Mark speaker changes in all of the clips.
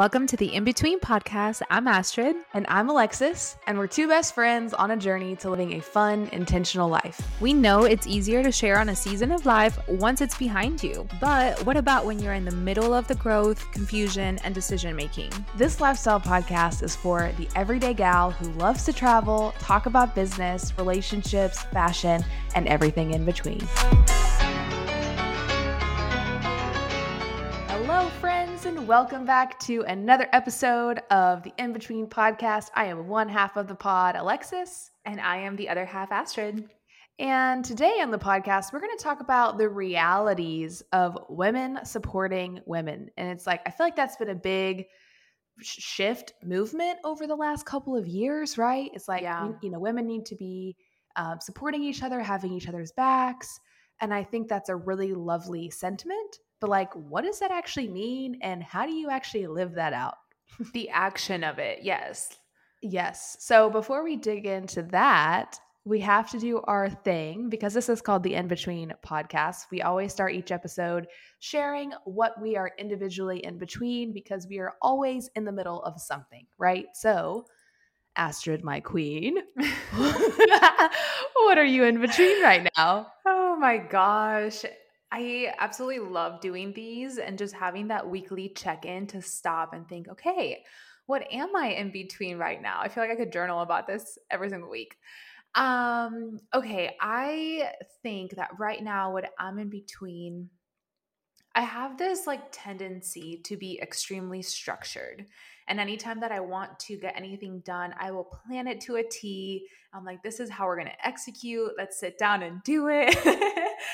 Speaker 1: Welcome to the In Between podcast. I'm Astrid.
Speaker 2: And I'm Alexis, and we're two best friends on a journey to living a fun, intentional life.
Speaker 1: We know it's easier to share on a season of life once it's behind you. But what about when you're in the middle of the growth, confusion, and decision making?
Speaker 2: This lifestyle podcast is for the everyday gal who loves to travel, talk about business, relationships, fashion, and everything in between. Friends, and welcome back to another episode of the In Between podcast. I am one half of the pod, Alexis.
Speaker 1: And I am the other half, Astrid.
Speaker 2: And today on the podcast, we're going to talk about the realities of women supporting women. And it's like, I feel like that's been a big shift movement over the last couple of years, right? It's like,
Speaker 1: Yeah.
Speaker 2: you know, women need to be um, supporting each other, having each other's backs. And I think that's a really lovely sentiment. But like, what does that actually mean? And how do you actually live that out?
Speaker 1: The action of it, yes.
Speaker 2: Yes. So before we dig into that, we have to do our thing because this is called the In Between podcast. We always start each episode sharing what we are individually in between because we are always in the middle of something, right? So, Astrid, my queen, what are you in between right now?
Speaker 1: Oh my gosh. I absolutely love doing these and just having that weekly check in to stop and think, okay, what am I in between right now? I feel like I could journal about this every single week. Um, okay, I think that right now, what I'm in between, I have this like tendency to be extremely structured. And anytime that I want to get anything done, I will plan it to a T. I'm like, this is how we're going to execute. Let's sit down and do it.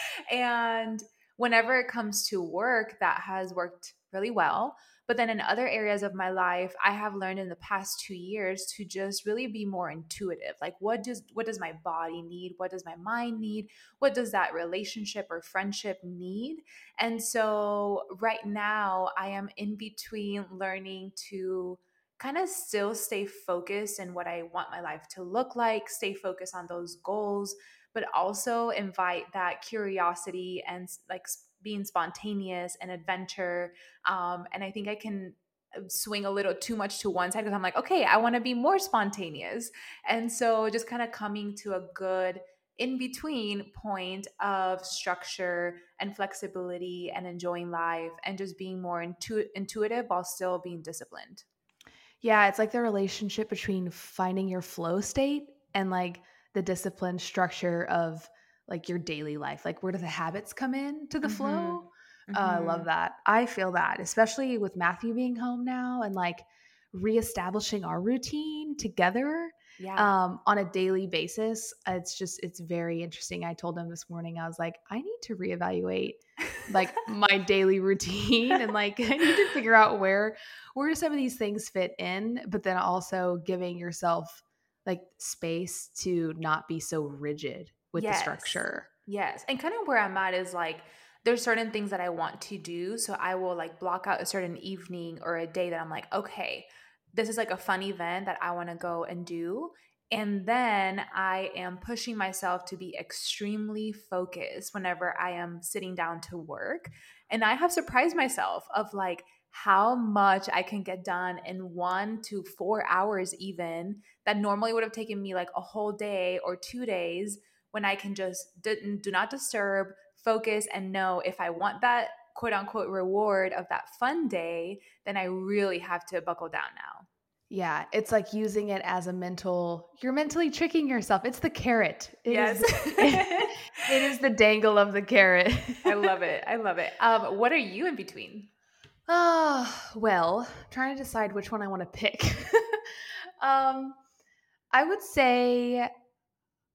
Speaker 1: and whenever it comes to work, that has worked really well. But then in other areas of my life, I have learned in the past two years to just really be more intuitive. Like what does what does my body need? What does my mind need? What does that relationship or friendship need? And so right now I am in between learning to kind of still stay focused in what I want my life to look like, stay focused on those goals, but also invite that curiosity and like being spontaneous and adventure. Um, and I think I can uh, swing a little too much to one side because I'm like, okay, I want to be more spontaneous. And so just kind of coming to a good in between point of structure and flexibility and enjoying life and just being more intu- intuitive while still being disciplined.
Speaker 2: Yeah, it's like the relationship between finding your flow state and like the discipline structure of like your daily life. Like, where do the habits come in to the
Speaker 1: Mhm.
Speaker 2: flow? Uh, I love that. I feel that, especially with Matthew being home now and like reestablishing our routine together
Speaker 1: Yeah.
Speaker 2: um, on a daily basis. It's just, it's very interesting. I told him this morning, I was like, I need to reevaluate like my daily routine and like I need to figure out where where do some of these things fit in, but then also giving yourself like space to not be so rigid with
Speaker 1: Yes.
Speaker 2: the structure.
Speaker 1: Yes. And kind of where I'm at is like there's certain things that I want to do. So I will like block out a certain evening or a day that I'm like, okay, this is like a fun event that I want to go and do. And then I am pushing myself to be extremely focused whenever I am sitting down to work. And I have surprised myself of like how much I can get done in one to four hours, even that normally would have taken me like a whole day or two days when I can just do, do not disturb, focus, and know if I want that quote unquote reward of that fun day, then I really have to buckle down now.
Speaker 2: Yeah, it's like using it as a mental. You're mentally tricking yourself. It's the carrot. It is- it is the dangle of the carrot.
Speaker 1: I love it. I love it. Um, what are you in between?
Speaker 2: Oh, well, trying to decide which one I want to pick. um, I would say,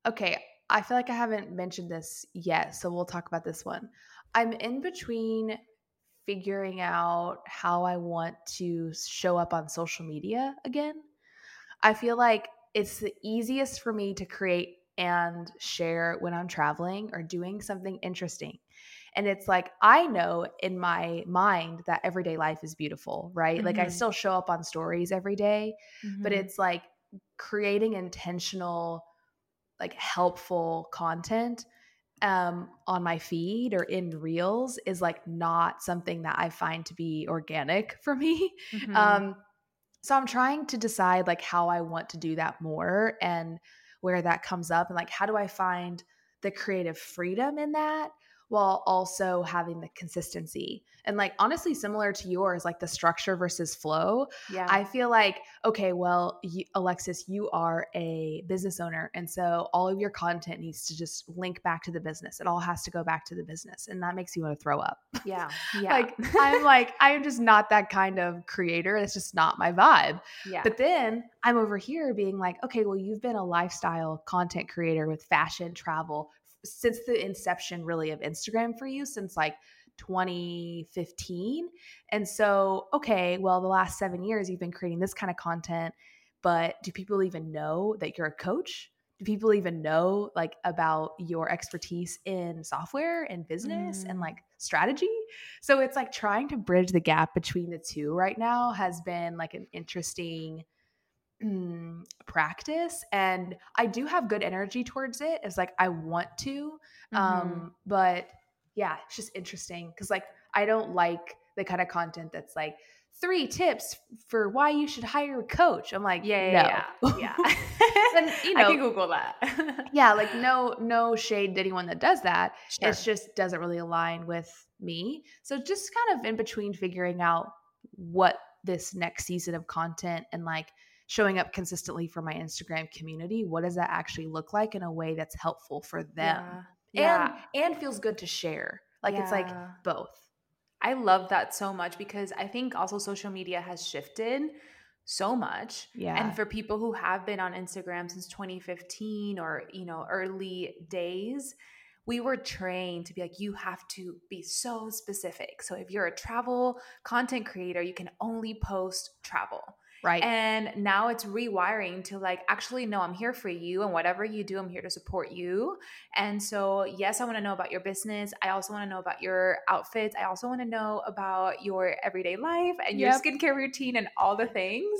Speaker 2: okay, I feel like I haven't mentioned this yet, so we'll talk about this one. I'm in between figuring out how I want to show up on social media again. I feel like it's the easiest for me to create and share when I'm traveling or doing something interesting. And it's like, I know in my mind that everyday life is beautiful, right? Like, I
Speaker 1: Mhm.
Speaker 2: still show up on stories every day, but
Speaker 1: Mhm.
Speaker 2: it's like creating intentional, like helpful content um, on my feed or in reels is like not something that I find to be organic for me. Mm-hmm. Um, so I'm trying to decide like how I want to do that more and where that comes up and like how do I find the creative freedom in that while also having the consistency. And like honestly similar to yours like the structure versus flow. Yeah. I feel like okay, well, you, Alexis, you are a business owner and so all of your content needs to just link back to the business. It all has to go back to the business and that makes you want to throw up.
Speaker 1: Yeah. Yeah.
Speaker 2: like I'm like I'm just not that kind of creator. It's just not my vibe. Yeah. But then I'm over here being like, okay, well, you've been a lifestyle content creator with fashion, travel, since the inception really of Instagram for you since like 2015. And so, okay, well, the last seven years you've been creating this kind of content, but do people even know that you're a coach? Do people even know like about your expertise in software and business mm. and like strategy? So it's like trying to bridge the gap between the two right now has been like an interesting practice and i do have good energy towards it it's like i want to mm-hmm. um but yeah it's just interesting because like i don't like the kind of content that's like three tips for why you should hire a coach i'm like yeah yeah no. yeah, yeah.
Speaker 1: and you know i can google that
Speaker 2: yeah like no no shade to anyone that does that sure. it just doesn't really align with me so just kind of in between figuring out what this next season of content and like showing up consistently for my Instagram community, what does that actually look like in a way that's helpful for them? Yeah. And and feels good to share. Like yeah. it's like both.
Speaker 1: I love that so much because I think also social media has shifted so much. Yeah. And for people who have been on Instagram since 2015 or, you know, early days, we were trained to be like, you have to be so specific. So if you're a travel content creator, you can only post travel.
Speaker 2: Right.
Speaker 1: And now it's rewiring to like, actually, no, I'm here for you. And whatever you do, I'm here to support you. And so, yes, I want to know about your business. I also want to know about your outfits. I also want to know about your everyday life and yep. your skincare routine and all the things.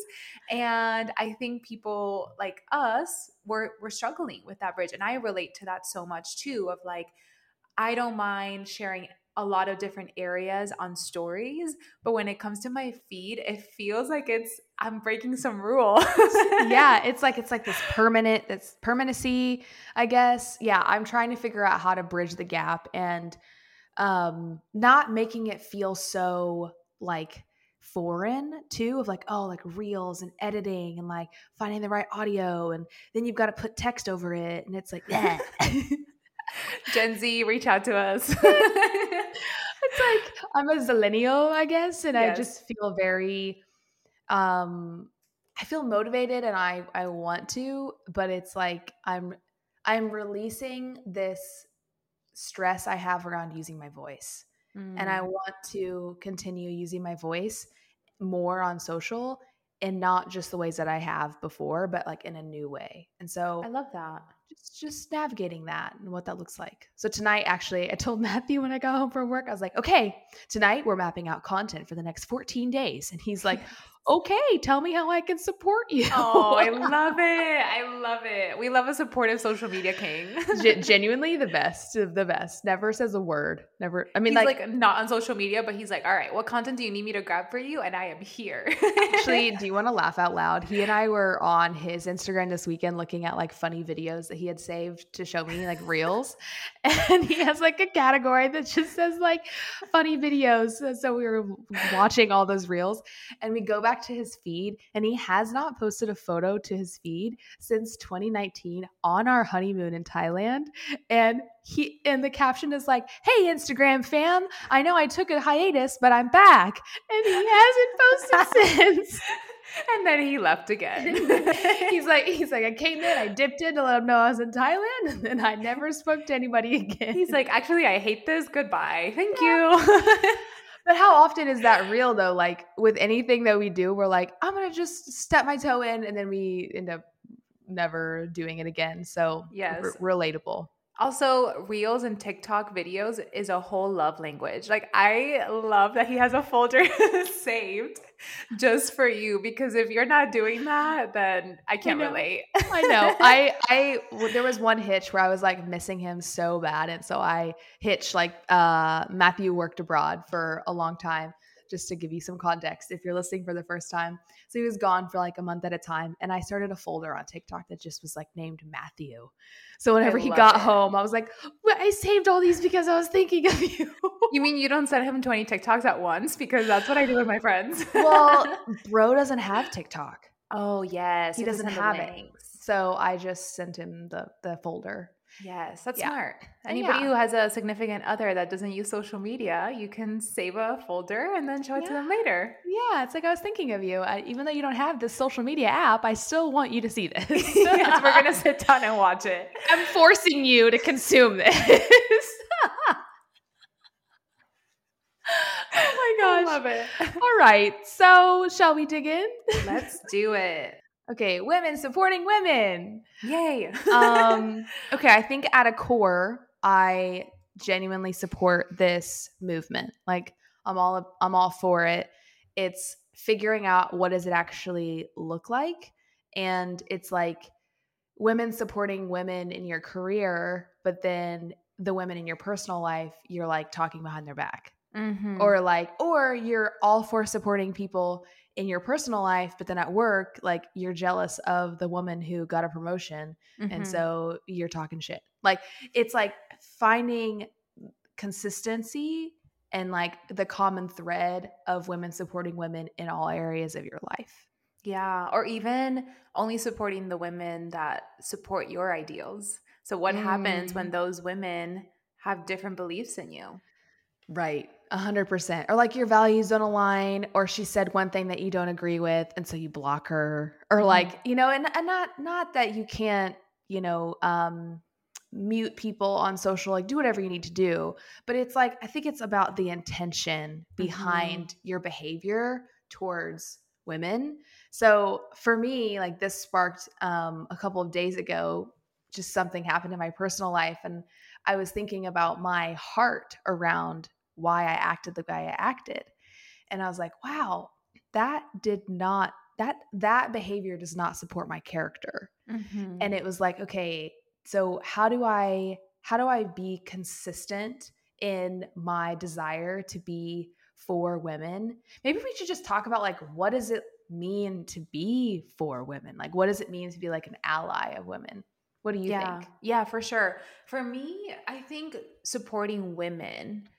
Speaker 1: And I think people like us, we're, we're struggling with that bridge. And I relate to that so much too of like, I don't mind sharing a lot of different areas on stories but when it comes to my feed it feels like it's i'm breaking some rules.
Speaker 2: Yeah it's like it's like this permanent it's permanency i guess. Yeah i'm trying to figure out how to bridge the gap and um not making it feel so like foreign too of like oh like reels and editing and like finding the right audio and then you've got to put text over it and it's like yeah
Speaker 1: Gen Z, reach out to us. it's
Speaker 2: like I'm a zillennial, I guess, and yes. I just feel very um I feel motivated and I I want to, but it's like I'm I'm releasing this stress I have around using my voice. Mm. And I mm. want to continue using my voice more on social and not just the ways that I have before, but like in a new way. And so
Speaker 1: I love that
Speaker 2: just just navigating that and what that looks like. So tonight, actually, I told Matthew when I got home from work, I was like, okay, tonight we're mapping out content for the next 14 days. And he's like, okay, tell me how I can support you.
Speaker 1: Oh, I love it. I love it. We love a supportive social media king.
Speaker 2: G- genuinely the best of the best. Never says a word. Never. I mean,
Speaker 1: like, like, not on social media, but he's like, all right, what content do you need me to grab for you? And I am here.
Speaker 2: Actually, do you want to laugh out loud? He and I were on his Instagram this weekend looking at like funny videos that he had saved to show me, like reels. And he has like a category that just says like funny videos. So we were watching all those reels and we go back back to his feed and he has not posted a photo to his feed since 2019 on our honeymoon in Thailand. And he and the caption is like, "Hey Instagram fam, I know I took a hiatus, but I'm back." And he hasn't posted since.
Speaker 1: and then he left again.
Speaker 2: he's like, he's like, I came in, I dipped in to let him know I was in Thailand, and then I never spoke to anybody again.
Speaker 1: He's like, actually, I hate this. Goodbye. Thank you.
Speaker 2: But how often is that real though? Like with anything that we do, we're like, I'm gonna just step my toe in, and then we end up never doing it again. So yes, r- relatable.
Speaker 1: Also, reels and TikTok videos is a whole love language. Like I love that he has a folder saved just for you because if you're not doing that then i can't
Speaker 2: I
Speaker 1: relate
Speaker 2: I know. I I there was one hitch where I was like missing him so bad, and so I hitched. Like uh, Matthew worked abroad for a long time. Just to give you some context, if you're listening for the first time, so he was gone for like a month at a time, and I started a folder on TikTok that just was like named Matthew. So whenever he got
Speaker 1: it.
Speaker 2: home, I was like, "Well, I saved all these because I was thinking of you.
Speaker 1: you mean you don't send him 20 tiktoks at once because that's what i do with my friends
Speaker 2: well, bro doesn't have TikTok,
Speaker 1: oh yes
Speaker 2: He
Speaker 1: you have to
Speaker 2: doesn't have it. so I just sent him the the folder.
Speaker 1: Yes, that's
Speaker 2: Yeah.
Speaker 1: smart. Anybody
Speaker 2: Yeah.
Speaker 1: who has a significant other that doesn't use social media, you can save a folder and then show it to them later.
Speaker 2: Yeah, it's like I was thinking of you. I, even though you don't have this social media app, I still want you to see this.
Speaker 1: yes, we're gonna sit down and watch it.
Speaker 2: I'm forcing you to consume this. oh my gosh.
Speaker 1: I love it.
Speaker 2: All right. So, shall we dig in?
Speaker 1: Let's do it.
Speaker 2: Okay, women supporting women.
Speaker 1: Yay.
Speaker 2: Um, okay, I think at a core, I genuinely support this movement. Like I'm all I'm all for it. It's figuring out what does it actually look like and it's like women supporting women in your career, but then the women in your personal life, you're like talking behind their back.
Speaker 1: Mhm.
Speaker 2: Or like or you're all for supporting people in your personal life, but then at work, like you're jealous of the woman who got a promotion and
Speaker 1: Mhm.
Speaker 2: so you're talking shit. Like it's like finding consistency and like the common thread of women supporting women in all areas of your life.
Speaker 1: Yeah, or even only supporting the women that support your ideals. So, what happens when
Speaker 2: Mm.
Speaker 1: those women have different beliefs in you?
Speaker 2: Right. A hundred percent. Or like your values don't align, or she said one thing that you don't agree with, and so you block her. Or
Speaker 1: Mhm.
Speaker 2: like, you know, and, and not not that you can't, you know, um mute people on social, like do whatever you need to do. But it's like I think it's about the intention behind your behavior towards women. So for me, like this sparked um a couple of days ago, just something happened in my personal life. And I was thinking about my heart around why I acted the way I acted. And I was like, wow, that did not that that behavior does not support my character.
Speaker 1: Mhm.
Speaker 2: And it was like, okay, so how do I how do I be consistent in my desire to be for women? Maybe we should just talk about like what does it mean to be for women? Like what does it mean to be like an ally of women? What do you
Speaker 1: yeah.
Speaker 2: think?
Speaker 1: Yeah, for sure. For me, I think supporting women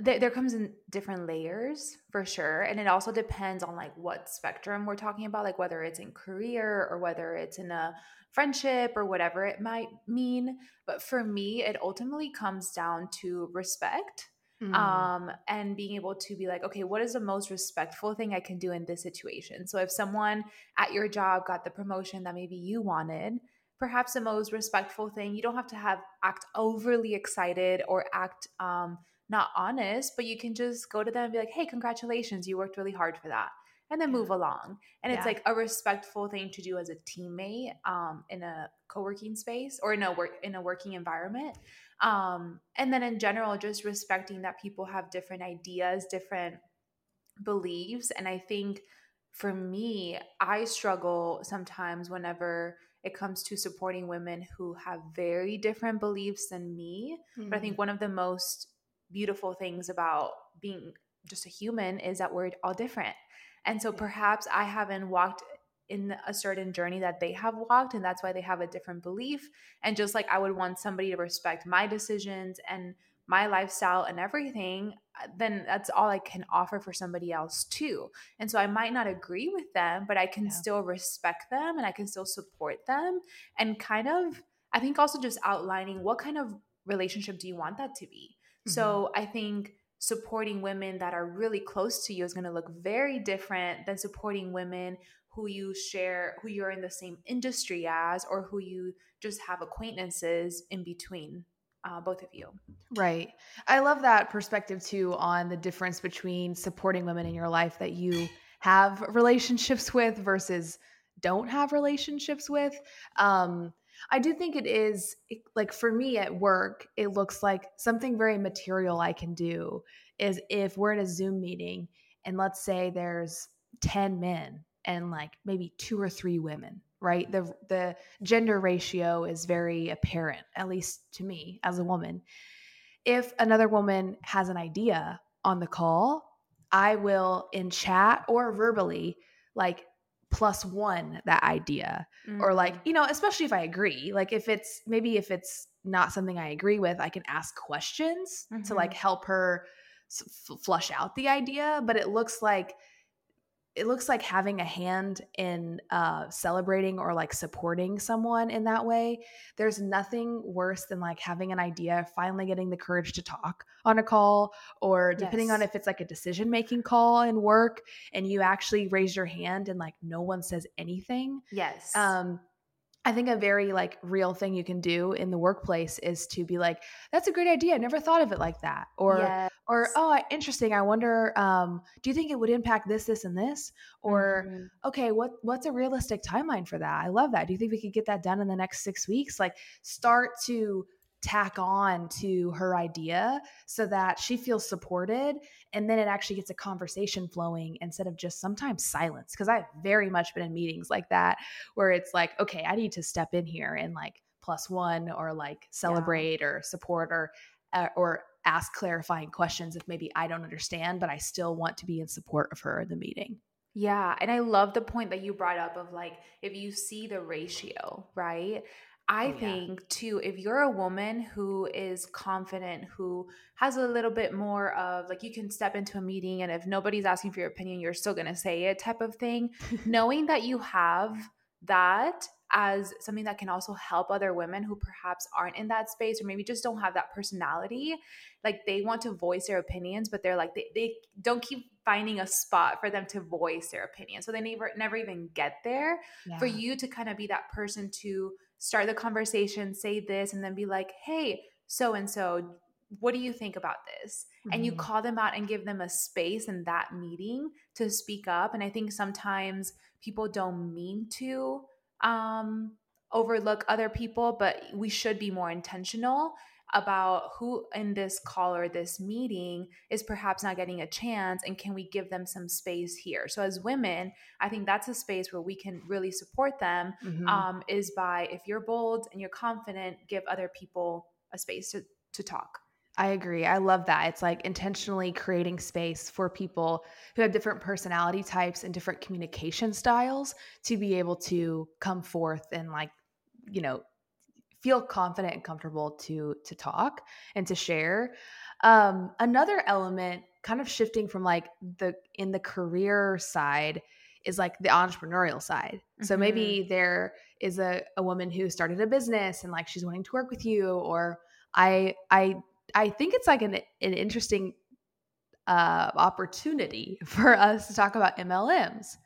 Speaker 1: there, there comes in different layers for sure and it also depends on like what spectrum we're talking about like whether it's in career or whether it's in a friendship or whatever it might mean but for me it ultimately comes down to respect
Speaker 2: Mm.
Speaker 1: um and being able to be like okay what is the most respectful thing i can do in this situation so if someone at your job got the promotion that maybe you wanted perhaps the most respectful thing you don't have to have act overly excited or act um not honest but you can just go to them and be like hey congratulations you worked really hard for that and then
Speaker 2: Yeah.
Speaker 1: move along. And it's like a respectful thing to do as a teammate um in a co-working space or in a work in a working environment. Um and then in general just respecting that people have different ideas different beliefs and i think for me i struggle sometimes whenever it comes to supporting women who have very different beliefs than me but i think one of the most beautiful things about being just a human is that we're all different. And so perhaps i haven't walked in a certain journey that they have walked and that's why they have a different belief. And just like i would want somebody to respect my decisions and my lifestyle and everything uh, then that's all i can offer for somebody else too. And so i might not agree with them but i can
Speaker 2: Yeah.
Speaker 1: still respect them and i can still support them. And kind of i think also just outlining what kind of relationship do you want that to be so i think supporting women that are really close to you is going to look very different than supporting women who you share who you're in the same industry as or who you just have acquaintances in between uh, both of you
Speaker 2: Right. I love that perspective too on the difference between supporting women in your life that you have relationships with versus don't have relationships with. Um, I do think it is like for me at work, it looks like something very material I can do is if we're in a Zoom meeting and let's say there's 10 men and like maybe two or three women right? The the gender ratio is very apparent at least to me as a woman. If another woman has an idea on the call i will in chat or verbally like plus one that idea mm-hmm. or like mm. you know especially if i agree like if it's maybe if it's not something i agree with i can ask questions mm-hmm. to like mm-hmm. help her f- flush out the idea but it looks like it looks like having a hand in uh, celebrating or like supporting someone in that way. There's nothing worse than like having an idea, finally getting the courage to talk on a call, or depending yes. on if it's like a decision making call in work and you actually raise your hand and like no one says anything.
Speaker 1: Yes.
Speaker 2: Um, I think a very like real thing you can do in the workplace is to be like, "That's a great idea. I never thought of it like that." Or, yes. or oh, interesting. I wonder. Um, do you think it would impact this, this, and this? Or, mm-hmm. okay, what what's a realistic timeline for that? I love that. Do you think we could get that done in the next six weeks? Like, start to tack on to her idea so that she feels supported and then it actually gets a conversation flowing instead of just sometimes silence because i've very much been in meetings like that where it's like okay i need to step in here and like plus one or like celebrate yeah. or support or uh, or ask clarifying questions if maybe i don't understand but i still want to be in support of her in the meeting
Speaker 1: yeah. And I love the point that you brought up of like, if you see the ratio, right? I oh, think too, if you're a woman who is confident, who has a little bit more of like you can step into a meeting and if nobody's asking for your opinion, you're still going to say it type of thing, knowing that you have that as something that can also help other women who perhaps aren't in that space or maybe just don't have that personality like they want to voice their opinions but they're like they, they don't keep finding a spot for them to voice their opinion. So they never never even get there. Yeah. for you to kind of be that person to start the conversation, say this, and then be like, hey, so and so, what do you think about this? Mm-hmm. And you mm-hmm. call them out and give them a space in that meeting to speak up. And I think sometimes people don't mean to um, overlook other people, but we should be more intentional about who in this call or this meeting is perhaps not getting a chance and can we give them some space here so as women i think that's a space where we can really support them mm-hmm. um, is by if you're bold and you're confident give other people a space to, to talk
Speaker 2: I agree. I love that. It's like intentionally creating space for people who have different personality types and different communication styles to be able to come forth and like, you know, feel confident and comfortable to to talk and to share. Um, another element kind of shifting from like the in the career side is like the entrepreneurial side. Mm-hmm. so maybe there is a, a woman who started a business and like she's wanting to work with you or i i i think it's like an, an interesting uh, opportunity for us to talk about mlms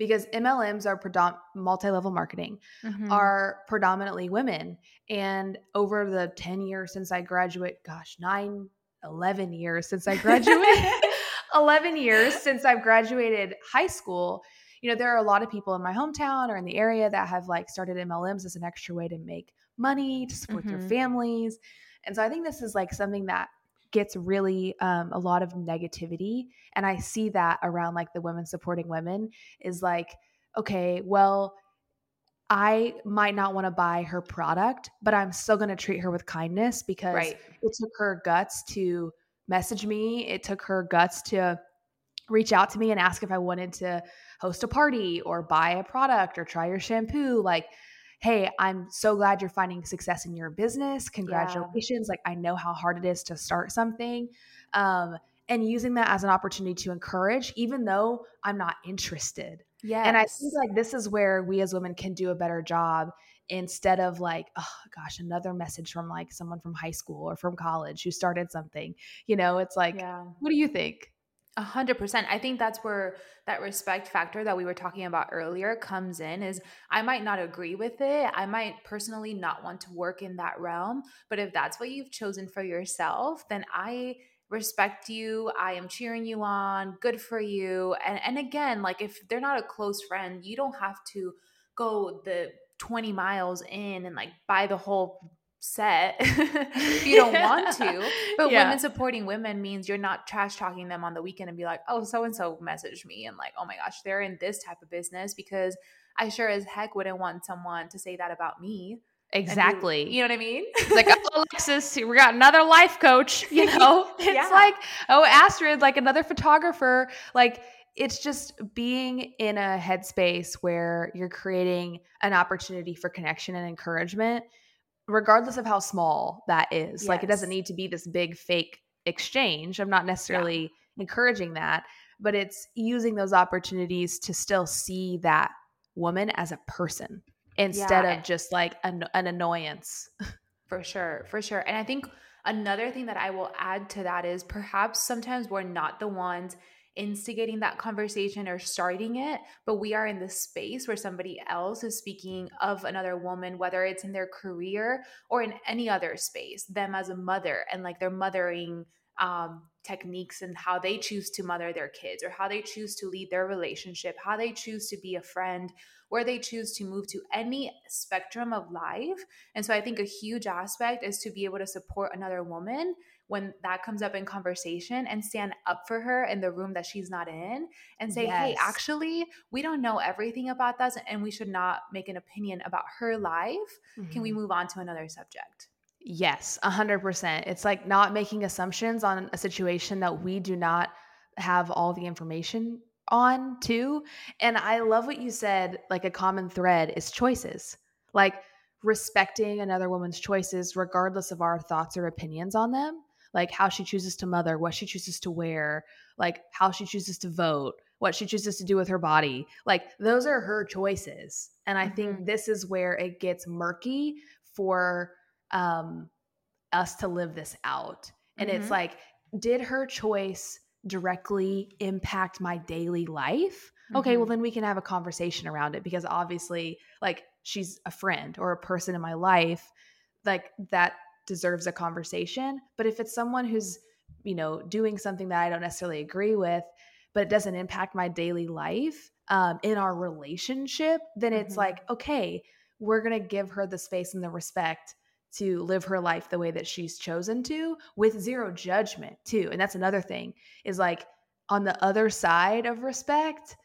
Speaker 2: because MLMs are predom- multi-level marketing mm-hmm. are predominantly women and over the 10 years since I graduate gosh 9 11 years since I graduated 11 years since I've graduated high school you know there are a lot of people in my hometown or in the area that have like started MLMs as an extra way to make money to support mm-hmm. their families and so I think this is like something that gets really um, a lot of negativity and i see that around like the women supporting women is like okay well i might not want to buy her product but i'm still going to treat her with kindness because right. it took her guts to message me it took her guts to reach out to me and ask if i wanted to host a party or buy a product or try your shampoo like hey, I'm so glad you're finding success in your business. Congratulations. Yeah. Like, I know how hard it is to start something. Um, and using that as an opportunity to encourage, even though I'm not interested. Yeah. And I think like this is where we as women can do a better job instead of like, oh gosh, another message from like someone from high school or from college who started something. You know, it's like, yeah. what do you think?
Speaker 1: A hundred percent. I think that's where that respect factor that we were talking about earlier comes in is I might not agree with it. I might personally not want to work in that realm. But if that's what you've chosen for yourself, then I respect you. I am cheering you on. Good for you. And and again, like if they're not a close friend, you don't have to go the 20 miles in and like buy the whole set if you don't want to. But
Speaker 2: Yeah.
Speaker 1: women supporting women means you're not trash talking them on the weekend and be like, oh, so and so messaged me and like, oh my gosh, they're in this type of business because I sure as heck wouldn't want someone to say that about me. And you-
Speaker 2: Exactly.
Speaker 1: You know what I mean?
Speaker 2: It's like, oh, Alexis, we got another life coach. You know, it's
Speaker 1: Yeah.
Speaker 2: like, oh, Astrid, like another photographer. Like, it's just being in a headspace where you're creating an opportunity for connection and encouragement, regardless of how small that is. Like, it doesn't need to be this big fake exchange. I'm not necessarily encouraging that, but it's using those opportunities to still see that woman as a person instead
Speaker 1: Yeah.
Speaker 2: of just like an, an annoyance.
Speaker 1: For sure, for sure. And I think another thing that I will add to that is perhaps sometimes we're not the ones instigating that conversation or starting it, but we are in the space where somebody else is speaking of another woman, whether it's in their career or in any other space, them as a mother and like their mothering um, techniques and how they choose to mother their kids or how they choose to lead their relationship, how they choose to be a friend, where they choose to move to any spectrum of life. And so I think a huge aspect is to be able to support another woman when that comes up in conversation and stand up for her in the room that she's not in and say, hey, actually, we don't know everything about this and we should not make an opinion about her life. Can we
Speaker 2: Mhm.
Speaker 1: move on to another subject?
Speaker 2: Yes, a hundred percent. It's like not making assumptions on a situation that we do not have all the information on too. And I love what you said, like a common thread is choices. Like respecting another woman's choices regardless of our thoughts or opinions on them. Like how she chooses to mother, what she chooses to wear, like how she chooses to vote, what she chooses to do with her body. Like those are her choices. And I think this is where it gets murky for um us to live this out and it's
Speaker 1: Mhm.
Speaker 2: like did her choice directly impact my daily life okay well
Speaker 1: Mhm.
Speaker 2: then we can have a conversation around it because obviously like she's a friend or a person in my life like that deserves a conversation but if it's someone who's you know doing something that i don't necessarily agree with but it doesn't impact my daily life um, in our relationship then it's
Speaker 1: Mhm.
Speaker 2: like okay we're going to give her the space and the respect to live her life the way that she's chosen to with zero judgment too and that's another thing is like on the other side of respect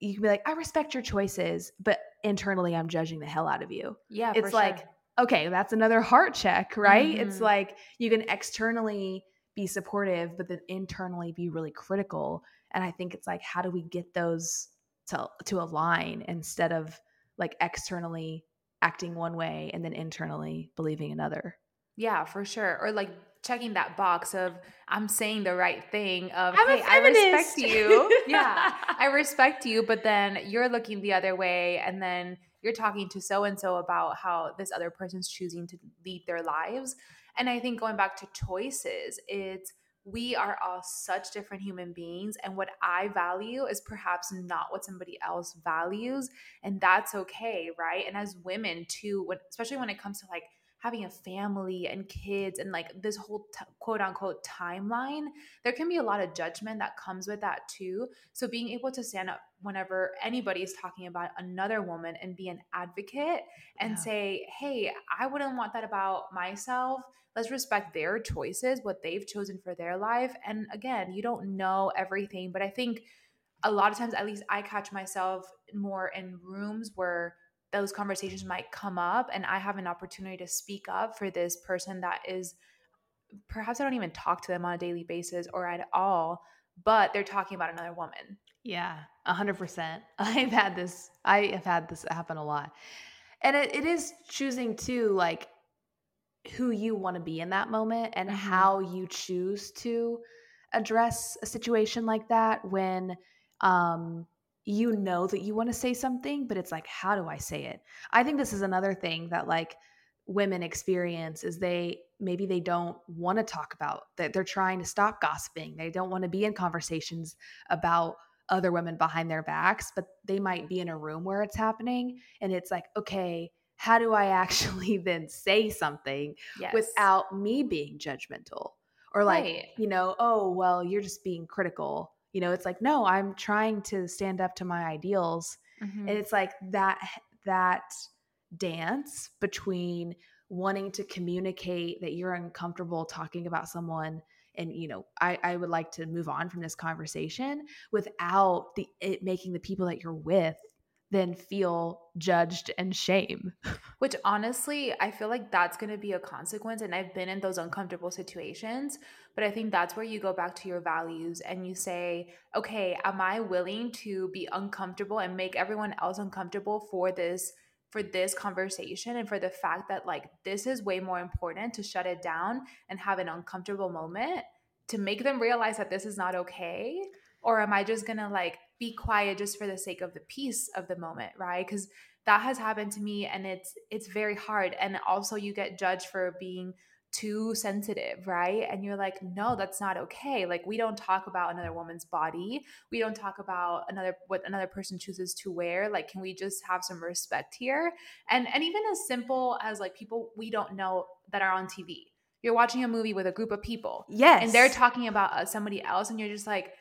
Speaker 2: you can be like i respect your choices but internally i'm judging the hell out of you
Speaker 1: Yeah, for
Speaker 2: it's like
Speaker 1: sure.
Speaker 2: Okay that's another heart check right it's
Speaker 1: Mhm.
Speaker 2: like you can externally be supportive but then internally be really critical and i think it's like how do we get those to to align instead of like externally acting one way and then internally believing another
Speaker 1: Yeah, for sure. Or like checking that box of I'm saying the right thing of
Speaker 2: I'm
Speaker 1: hey, I respect you. yeah. I respect you, but then you're looking the other way and then you're talking to so and so about how this other person's choosing to lead their lives. And I think going back to choices, it's we are all such different human beings and what I value is perhaps not what somebody else values and that's okay, right? And as women too, when especially when it comes to like having a family and kids and like this whole t- quote unquote timeline, there can be a lot of judgment that comes with that too. So being able to stand up whenever anybody is talking about another woman and be an advocate and
Speaker 2: Yeah.
Speaker 1: say, hey, I wouldn't want that about myself. Let's respect their choices, what they've chosen for their life. And again, you don't know everything, but I think a lot of times, at least I catch myself more in rooms where those conversations might come up and I have an opportunity to speak up for this person that is perhaps I don't even talk to them on a daily basis or at all, but they're talking about another woman.
Speaker 2: Yeah, a hundred percent. I've had this. I have had this happen a lot, and it, it is choosing to like who you want to be in that moment and
Speaker 1: Mhm.
Speaker 2: how you choose to address a situation like that when um you know that you want to say something but it's like how do i say it i think this is another thing that like women experience is they maybe they don't want to talk about that they're trying to stop gossiping they don't want to be in conversations about other women behind their backs but they might be in a room where it's happening and it's like okay how do i actually then say something
Speaker 1: Yes.
Speaker 2: without me being judgmental or like
Speaker 1: Right.
Speaker 2: you know oh well you're just being critical you know it's like no i'm trying to stand up to my ideals
Speaker 1: Mhm.
Speaker 2: and it's like that that dance between wanting to communicate that you're uncomfortable talking about someone and you know I, I would like to move on from this conversation without the it making the people that you're with then feel judged and shame.
Speaker 1: Which honestly i feel like that's going to be a consequence and i've been in those uncomfortable situations but i think that's where you go back to your values and you say okay am i willing to be uncomfortable and make everyone else uncomfortable for this for this conversation and for the fact that like this is way more important to shut it down and have an uncomfortable moment to make them realize that this is not okay? Or am i just gonna like be quiet just for the sake of the peace of the moment right because that has happened to me and it's it's very hard and also you get judged for being too sensitive, right? And you're like, no, that's not okay. Like we don't talk about another woman's body. We don't talk about another what another person chooses to wear. Like can we just have some respect here? And and even as simple as like people we don't know that are on TV. You're watching a movie with a group of people.
Speaker 2: Yes.
Speaker 1: And they're talking about uh, somebody else and you're just like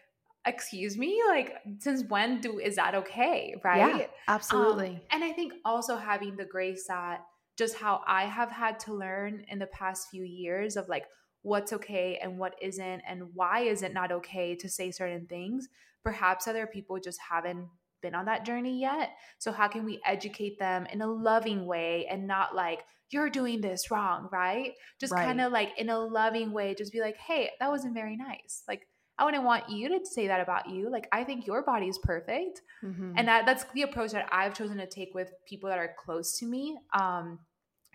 Speaker 1: excuse me like since when do is that okay right
Speaker 2: yeah, absolutely um,
Speaker 1: and i think also having the grace that just how I have had to learn in the past few years of like what's okay and what isn't, and why is it not okay to say certain things. Perhaps other people just haven't been on that journey yet. So, how can we educate them in a loving way and not like, you're doing this wrong, right? Just right. kind of like in a loving way, just be like, hey, that wasn't very nice. Like, I wouldn't want you to say that about you. Like, I think your body is perfect. Mm-hmm. And that, that's the approach that I've chosen to take with people that are close to me. Um,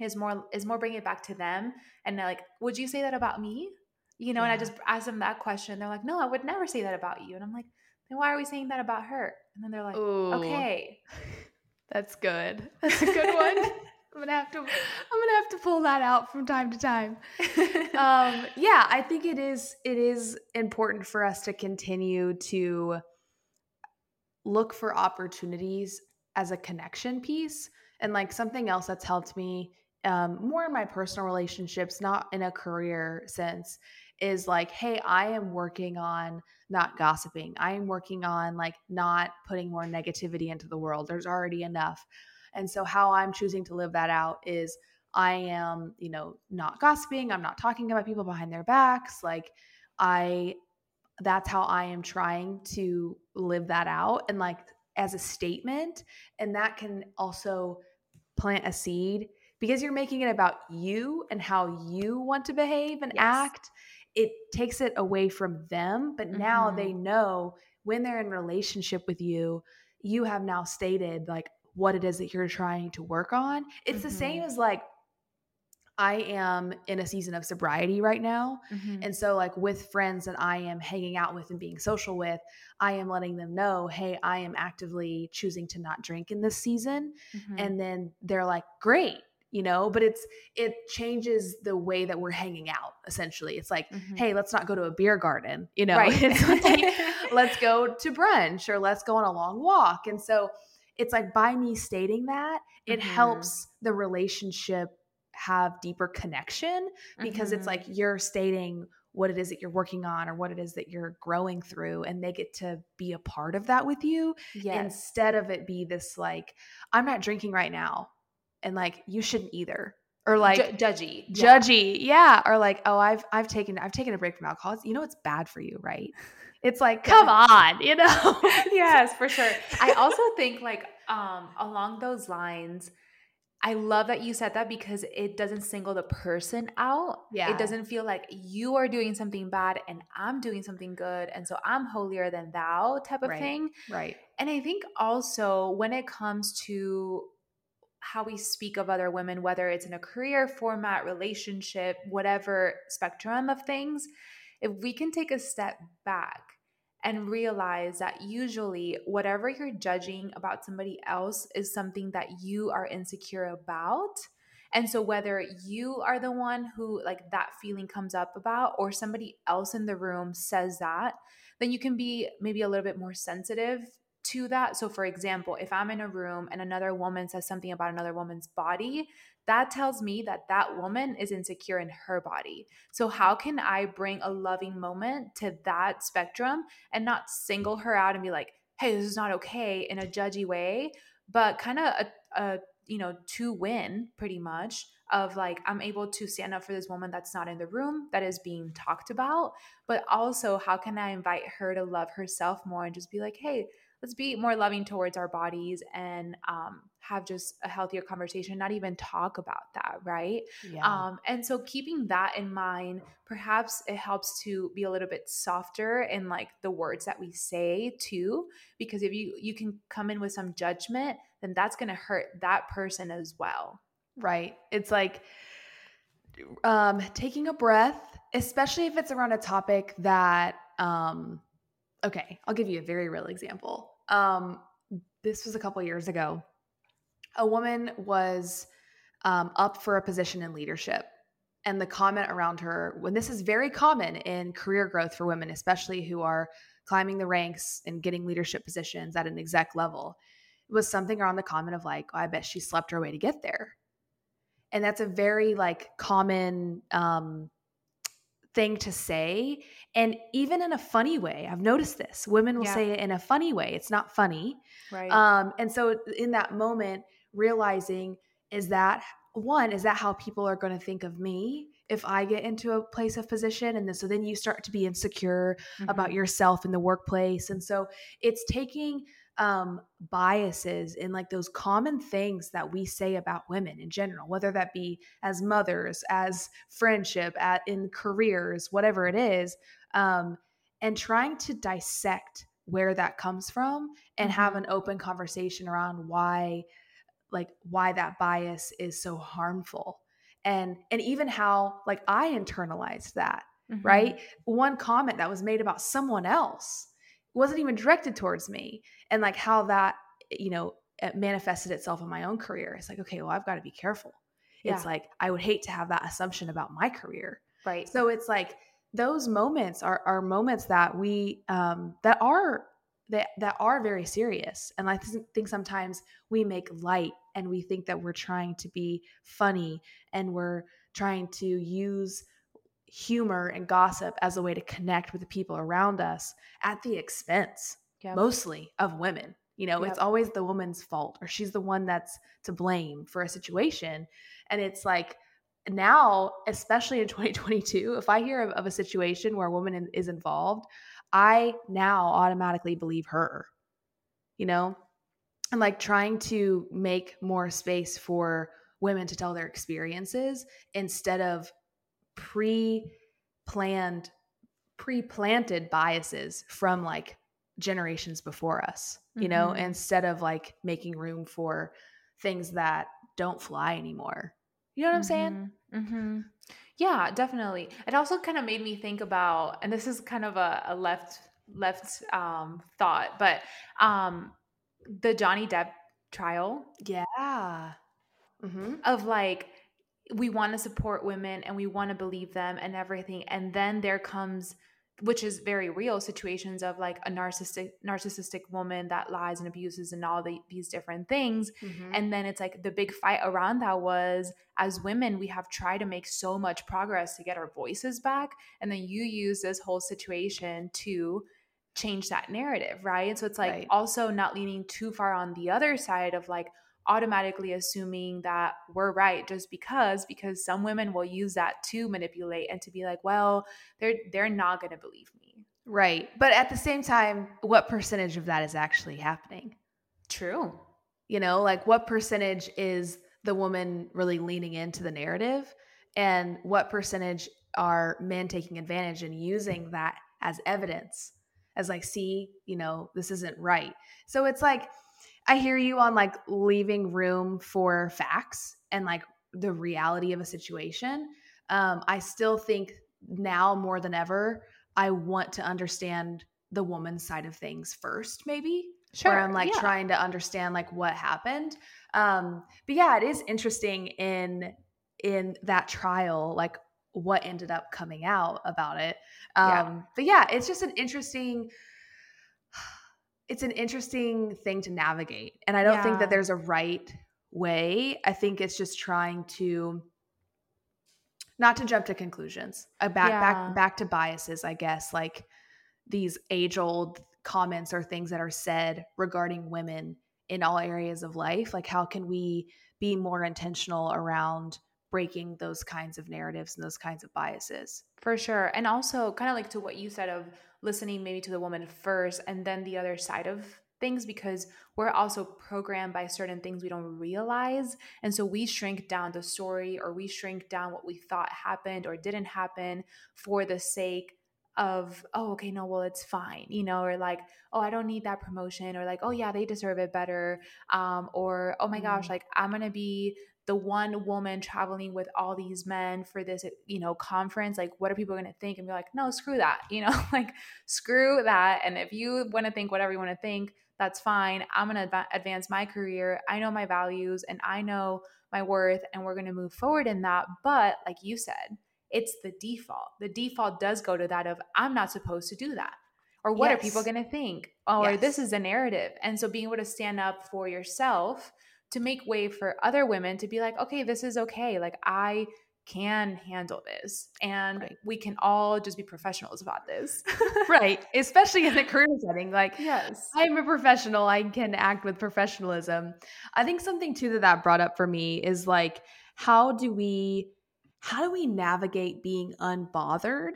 Speaker 1: is more is more bringing it back to them and they're like would you say that about me you know yeah. and i just ask them that question they're like no i would never say that about you and i'm like then why are we saying that about her and then they're like Ooh. okay
Speaker 2: that's good that's a good one i'm gonna have to i'm gonna have to pull that out from time to time um, yeah i think it is it is important for us to continue to look for opportunities as a connection piece and like something else that's helped me um, more in my personal relationships, not in a career sense, is like, hey, I am working on not gossiping. I am working on like not putting more negativity into the world. There's already enough. And so, how I'm choosing to live that out is I am, you know, not gossiping. I'm not talking about people behind their backs. Like, I, that's how I am trying to live that out. And like, as a statement. And that can also plant a seed because you're making it about you and how you want to behave and yes. act it takes it away from them but mm-hmm. now they mm-hmm. know when they're in relationship with you you have now stated like what it is that you're trying to work on it's mm-hmm. the same mm-hmm. as like I am in a season of sobriety right now. Mm-hmm. And so, like, with friends that I am hanging out with and being social with, I am letting them know, hey, I am actively choosing to not drink in this season. Mm-hmm. And then they're like, great. You know, but it's it changes the way that we're hanging out. Essentially, it's like, mm-hmm. hey, let's not go to a beer garden. You know, right. like, let's go to brunch or let's go on a long walk. And so, it's like by me stating that, it mm-hmm. helps the relationship have deeper connection because mm-hmm. it's like you're stating what it is that you're working on or what it is that you're growing through and they get to be a part of that with you yes. instead of it be this like i'm not drinking right now and like you shouldn't either or like
Speaker 1: J- judgy
Speaker 2: judgy yeah. yeah or like oh i've i've taken i've taken a break from alcohol you know it's bad for you right it's like come on you know
Speaker 1: yes for sure i also think like um along those lines I love that you said that because it doesn't single the person out. Yeah. It doesn't feel like you are doing something bad and I'm doing something good. And so I'm holier than thou type of
Speaker 2: right.
Speaker 1: thing.
Speaker 2: Right.
Speaker 1: And I think also when it comes to how we speak of other women, whether it's in a career format, relationship, whatever spectrum of things, if we can take a step back and realize that usually whatever you're judging about somebody else is something that you are insecure about. And so whether you are the one who like that feeling comes up about or somebody else in the room says that, then you can be maybe a little bit more sensitive to that. So, for example, if I'm in a room and another woman says something about another woman's body, that tells me that that woman is insecure in her body. So, how can I bring a loving moment to that spectrum and not single her out and be like, hey, this is not okay in a judgy way, but kind of a, a, you know, to win pretty much of like I'm able to stand up for this woman that's not in the room that is being talked about, but also how can I invite her to love herself more and just be like, hey, let's be more loving towards our bodies and um, have just a healthier conversation not even talk about that right? Yeah. um, and so keeping that in mind perhaps it helps to be a little bit softer in like the words that we say too because if you you can come in with some judgment then that's going to hurt that person as well.
Speaker 2: Right. It's like um taking a breath especially if it's around a topic that um okay i'll give you a very real example. Um this was a couple years ago. A woman was um, up for a position in leadership and the comment around her when this is very common in career growth for women especially who are climbing the ranks and getting leadership positions at an exec level was something around the comment of like oh, i bet she slept her way to get there. And that's a very like common um, thing to say and even in a funny way i've noticed this women will yeah. say it in a funny way it's not funny right um, and so in that moment realizing is that one is that how people are going to think of me if i get into a place of position and then so then you start to be insecure mm-hmm. about yourself in the workplace and so it's taking um, biases in like those common things that we say about women in general, whether that be as mothers, as friendship, at in careers, whatever it is, um, and trying to dissect where that comes from and mm-hmm. have an open conversation around why like why that bias is so harmful and and even how like i internalized that mm-hmm. right one comment that was made about someone else wasn't even directed towards me and like how that you know manifested itself in my own career it's like okay well i've got to be careful. Yeah. it's like i would hate to have that assumption about my career.
Speaker 1: Right.
Speaker 2: So it's like those moments are are moments that we um that are that that are very serious and i th- think sometimes we make light and we think that we're trying to be funny and we're trying to use humor and gossip as a way to connect with the people around us at the expense yep. mostly of women you know yep. it's always the woman's fault or she's the one that's to blame for a situation and it's like now especially in 2022 if i hear of, of a situation where a woman is involved I now automatically believe her, you know? And like trying to make more space for women to tell their experiences instead of pre planned, pre planted biases from like generations before us, you mm-hmm. know, instead of like making room for things that don't fly anymore. You know what mm-hmm. I'm saying? Mm-hmm.
Speaker 1: mm-hmm. Yeah, definitely. It also kind of made me think about, and this is kind of a, a left left um, thought, but um, the Johnny Depp trial.
Speaker 2: Yeah. Mm-hmm.
Speaker 1: Of like, we want to support women and we want to believe them and everything, and then there comes which is very real situations of like a narcissistic narcissistic woman that lies and abuses and all the, these different things mm-hmm. and then it's like the big fight around that was as women we have tried to make so much progress to get our voices back and then you use this whole situation to change that narrative right and so it's like right. also not leaning too far on the other side of like automatically assuming that we're right just because because some women will use that to manipulate and to be like well they're they're not going to believe me.
Speaker 2: Right. But at the same time what percentage of that is actually happening?
Speaker 1: True.
Speaker 2: You know like what percentage is the woman really leaning into the narrative? And what percentage are men taking advantage and using that as evidence? As like see you know this isn't right. So it's like I hear you on like leaving room for facts and like the reality of a situation. Um, I still think now more than ever, I want to understand the woman's side of things first, maybe. Sure. Where I'm like yeah. trying to understand like what happened. Um, but yeah, it is interesting in in that trial, like what ended up coming out about it. Um, yeah. but yeah, it's just an interesting it's an interesting thing to navigate. And I don't yeah. think that there's a right way. I think it's just trying to not to jump to conclusions. Uh, back yeah. back back to biases, I guess, like these age-old comments or things that are said regarding women in all areas of life. Like how can we be more intentional around breaking those kinds of narratives and those kinds of biases.
Speaker 1: For sure. And also, kind of like to what you said of listening maybe to the woman first and then the other side of things because we're also programmed by certain things we don't realize. And so we shrink down the story or we shrink down what we thought happened or didn't happen for the sake of oh okay no well it's fine you know or like oh i don't need that promotion or like oh yeah they deserve it better um or oh my gosh mm. like i'm gonna be the one woman traveling with all these men for this you know conference like what are people going to think and be like no screw that you know like screw that and if you want to think whatever you want to think that's fine. I'm going to advance my career. I know my values and I know my worth, and we're going to move forward in that. But like you said, it's the default. The default does go to that of, I'm not supposed to do that. Or what yes. are people going to think? Or yes. this is a narrative. And so being able to stand up for yourself to make way for other women to be like, okay, this is okay. Like, I can handle this and right. we can all just be professionals about this
Speaker 2: right especially in a career setting like yes i'm a professional i can act with professionalism i think something too that that brought up for me is like how do we how do we navigate being unbothered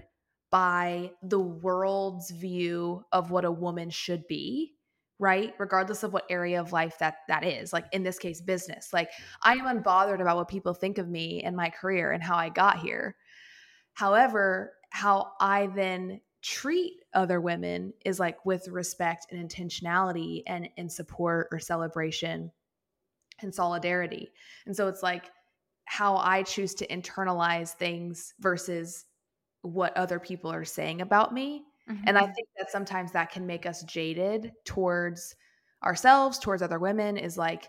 Speaker 2: by the world's view of what a woman should be right? Regardless of what area of life that that is like in this case business. Like mm-hmm. i am unbothered about what people think of me and my career and how i got here. However how i then treat other women is like with respect and intentionality and in support or celebration and solidarity. And so it's like how i choose to internalize things versus what other people are saying about me Mm-hmm. And I mm-hmm. think that sometimes that can make us jaded towards ourselves, towards other women is like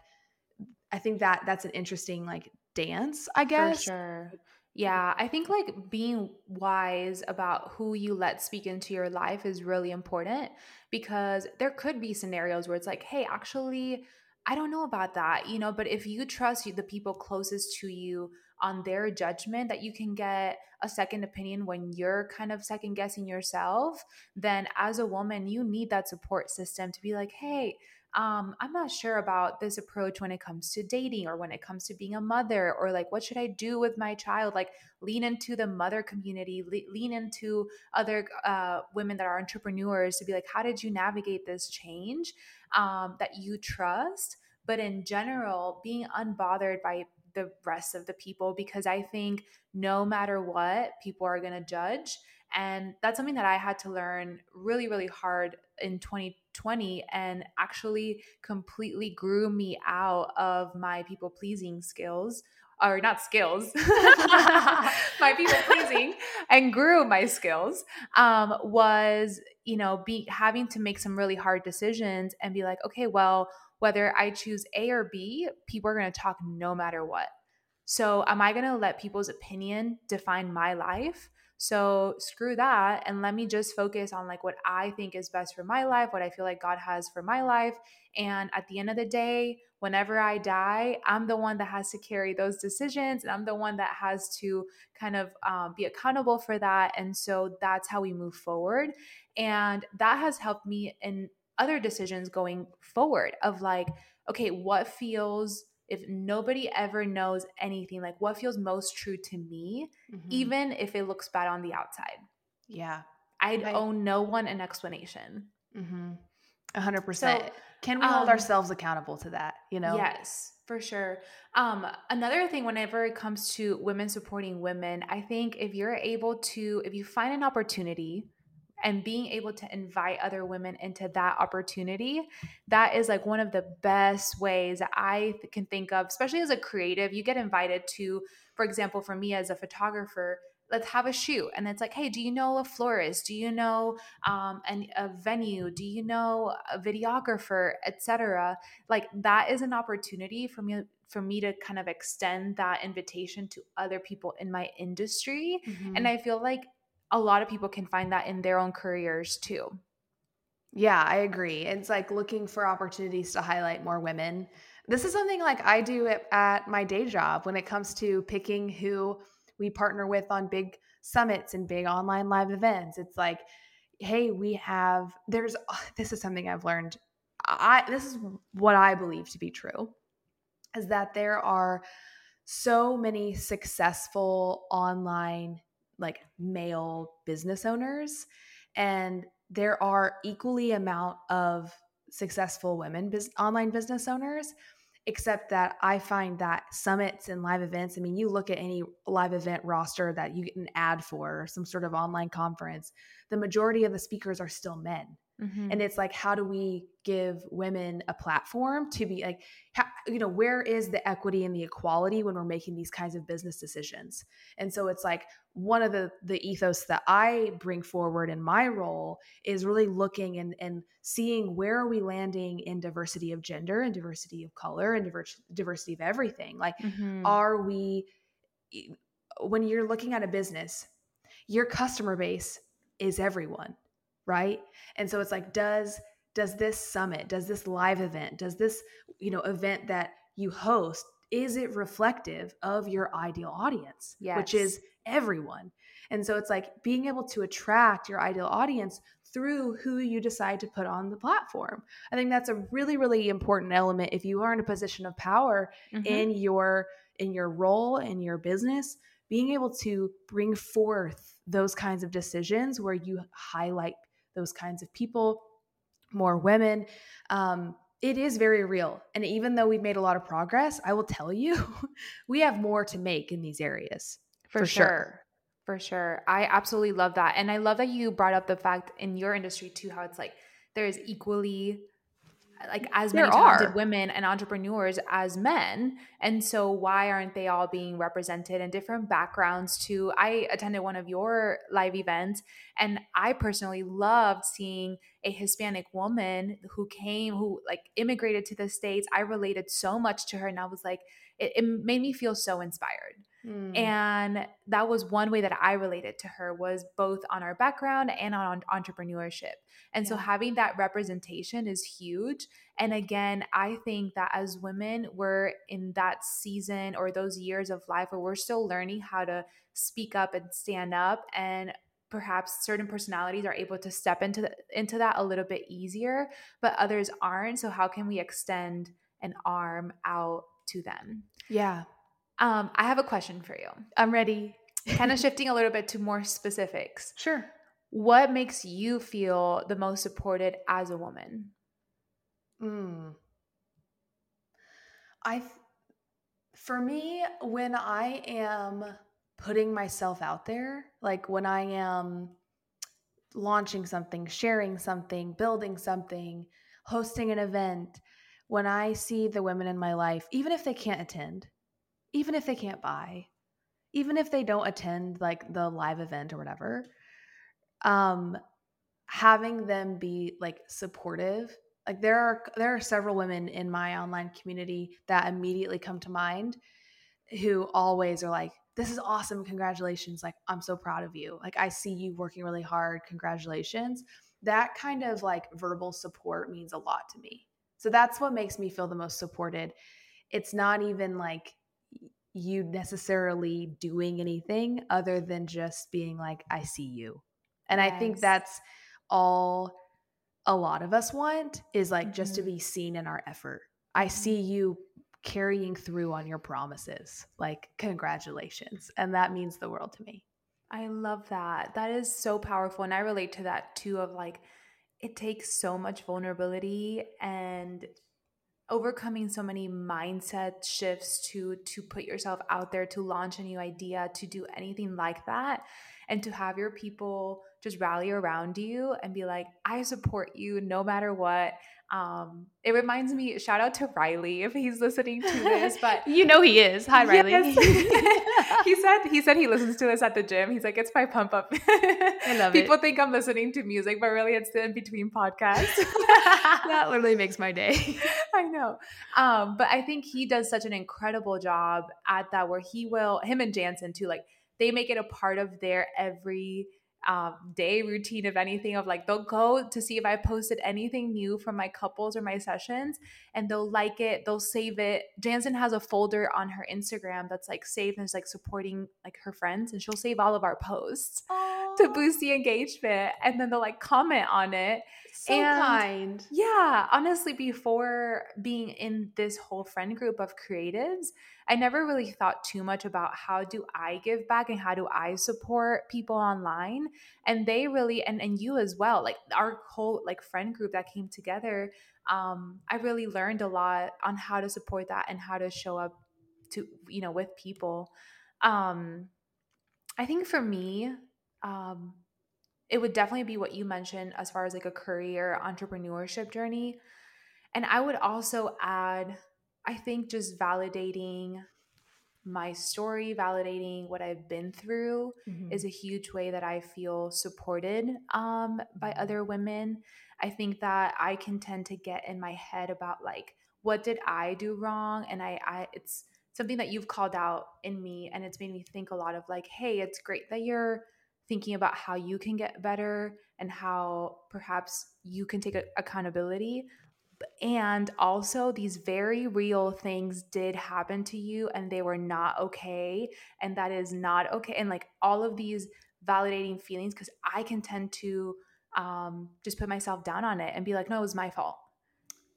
Speaker 2: I think that that's an interesting like dance, I guess.
Speaker 1: For sure. Yeah, I think like being wise about who you let speak into your life is really important because there could be scenarios where it's like, hey, actually, I don't know about that, you know, but if you trust the people closest to you on their judgment that you can get a second opinion when you're kind of second guessing yourself, then as a woman, you need that support system to be like, hey, um, I'm not sure about this approach when it comes to dating or when it comes to being a mother or like, what should I do with my child? Like, lean into the mother community, le- lean into other uh, women that are entrepreneurs to be like, how did you navigate this change um, that you trust? But in general, being unbothered by the rest of the people because I think no matter what, people are going to judge. And that's something that I had to learn really, really hard in 2020 and actually completely grew me out of my people pleasing skills or not skills, my people pleasing, and grew my skills um, was, you know, be having to make some really hard decisions and be like, okay, well, whether I choose A or B, people are going to talk no matter what. So, am I going to let people's opinion define my life? So, screw that and let me just focus on like what I think is best for my life, what I feel like God has for my life. And at the end of the day, whenever I die, I'm the one that has to carry those decisions and I'm the one that has to kind of um, be accountable for that. And so that's how we move forward. And that has helped me in other decisions going forward of like, okay, what feels if nobody ever knows anything, like what feels most true to me, mm-hmm. even if it looks bad on the outside.
Speaker 2: Yeah.
Speaker 1: I'd I, owe no one an explanation.
Speaker 2: Mm-hmm. 100%. So, Can we um, hold ourselves accountable to that? You know?
Speaker 1: Yes, for sure. Um, another thing, whenever it comes to women supporting women, I think if you're able to, if you find an opportunity, and being able to invite other women into that opportunity that is like one of the best ways i can think of especially as a creative you get invited to for example for me as a photographer let's have a shoot and it's like hey do you know a florist? Do you know um, an, a venue? Do you know a videographer? etc like that is an opportunity for me for me to kind of extend that invitation to other people in my industry mm-hmm. and i feel like a lot of people can find that in their own careers too.
Speaker 2: Yeah, I agree. It's like looking for opportunities to highlight more women. This is something like I do at, at my day job when it comes to picking who we partner with on big summits and big online live events. It's like, hey, we have there's this is something I've learned. I this is what I believe to be true is that there are so many successful online like male business owners and there are equally amount of successful women biz- online business owners except that i find that summits and live events i mean you look at any live event roster that you get an ad for or some sort of online conference the majority of the speakers are still men Mm-hmm. And it's like, how do we give women a platform to be like, how, you know, where is the equity and the equality when we're making these kinds of business decisions? And so it's like one of the the ethos that I bring forward in my role is really looking and and seeing where are we landing in diversity of gender and diversity of color and diversity of everything. Like, mm-hmm. are we when you're looking at a business, your customer base is everyone right and so it's like does does this summit does this live event does this you know event that you host is it reflective of your ideal audience yes. which is everyone and so it's like being able to attract your ideal audience through who you decide to put on the platform. I think that's a really really important element if you are in a position of power mm-hmm. in your in your role in your business, being able to bring forth those kinds of decisions where you highlight those kinds of people, more women. Um, it is very real. And even though we've made a lot of progress, I will tell you, we have more to make in these areas.
Speaker 1: For, for sure. sure. For sure. I absolutely love that. And I love that you brought up the fact in your industry too, how it's like there's equally like as many there talented are. women and entrepreneurs as men. And so why aren't they all being represented in different backgrounds too? I attended one of your live events and i personally loved seeing a hispanic woman who came who like immigrated to the states. I related so much to her and i was like it, it made me feel so inspired Mm. And that was one way that I related to her was both on our background and on entrepreneurship. And yeah. so having that representation is huge. And again, I think that as women, we're in that season or those years of life where we're still learning how to speak up and stand up and perhaps certain personalities are able to step into the, into that a little bit easier, but others aren't. So how can we extend an arm out to them?
Speaker 2: Yeah.
Speaker 1: Um, I have a question for you.
Speaker 2: I'm ready.
Speaker 1: kind of shifting a little bit to more specifics.
Speaker 2: Sure.
Speaker 1: What makes you feel the most supported as a woman?
Speaker 2: Mm. I, for me, when I am putting myself out there, like when I am launching something, sharing something, building something, hosting an event, when I see the women in my life, even if they can't attend, even if they can't buy, even if they don't attend like the live event or whatever, um, having them be like supportive. Like there are there are several women in my online community that immediately come to mind who always are like, This is awesome, congratulations. Like, I'm so proud of you. Like, I see you working really hard. Congratulations. That kind of like verbal support means a lot to me. So that's what makes me feel the most supported. It's not even like you necessarily doing anything other than just being like, I see you. And yes. I think that's all a lot of us want is like mm-hmm. just to mm-hmm. be seen in our effort. I see mm-hmm. you carrying through on your promises. Like, congratulations. And that means the world to me.
Speaker 1: I love that. That is so powerful. And I relate to that too of like, it takes so much vulnerability and overcoming so many mindset shifts to to put yourself out there to launch a new idea to do anything like that and to have your people just rally around you and be like i support you no matter what um, it reminds me, shout out to Riley if he's listening to this, but
Speaker 2: you know he is. Hi Riley.
Speaker 1: Yes. he said he said he listens to this at the gym. He's like, it's my pump up. I love People it. People think I'm listening to music, but really it's the in between podcasts.
Speaker 2: that literally makes my day.
Speaker 1: I know. Um, but I think he does such an incredible job at that where he will, him and Jansen too, like they make it a part of their every um, day routine of anything of like they'll go to see if I posted anything new from my couples or my sessions and they'll like it, they'll save it. Jansen has a folder on her Instagram that's like saved and is like supporting like her friends and she'll save all of our posts. To boost the engagement and then they'll like comment on it.
Speaker 2: So and kind.
Speaker 1: yeah honestly before being in this whole friend group of creatives i never really thought too much about how do i give back and how do i support people online. And they really and and you as well like our whole like friend group that came together um i really learned a lot on how to support that and how to show up to you know with people. Um i think for me um it would definitely be what you mentioned as far as like a career entrepreneurship journey. And i would also add i think just validating my story validating what i've been through mm-hmm. is a huge way that i feel supported um, by other women. I think that i can tend to get in my head about like what did i do wrong? And i, I it's something that you've called out in me and it's made me think a lot of like hey it's great that you're thinking about how you can get better and how perhaps you can take accountability. And also these very real things did happen to you and they were not okay. And that is not okay. And like all of these validating feelings because i can tend to um, just put myself down on it and be like no it was my fault.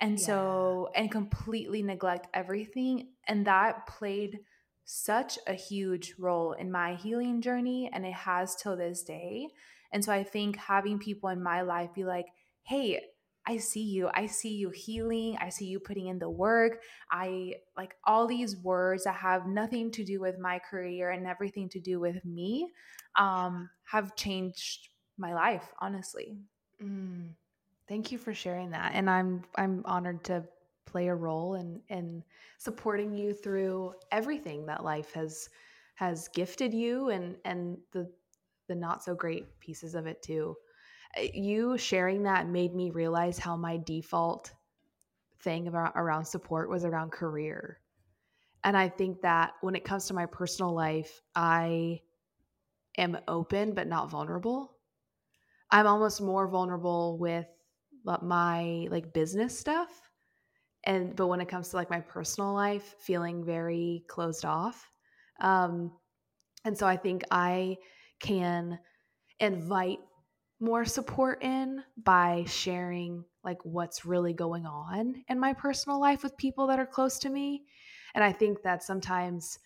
Speaker 1: And yeah. so and completely neglect everything. And that played such a huge role in my healing journey and it has till this day and so i think having people in my life be like hey I see you. I see you healing. I see you putting in the work. I like all these words that have nothing to do with my career and everything to do with me um, have changed my life, honestly.
Speaker 2: Mm. Thank you for sharing that. And I'm I'm honored to play a role in in supporting you through everything that life has has gifted you and and the the not so great pieces of it too. Uh, you sharing that made me realize how my default thing about around support was around career. And I think that when it comes to my personal life, I am open but not vulnerable. I'm almost more vulnerable with my like business stuff and but when it comes to like my personal life feeling very closed off um and so i think i can invite more support in by sharing like what's really going on in my personal life with people that are close to me and i think that sometimes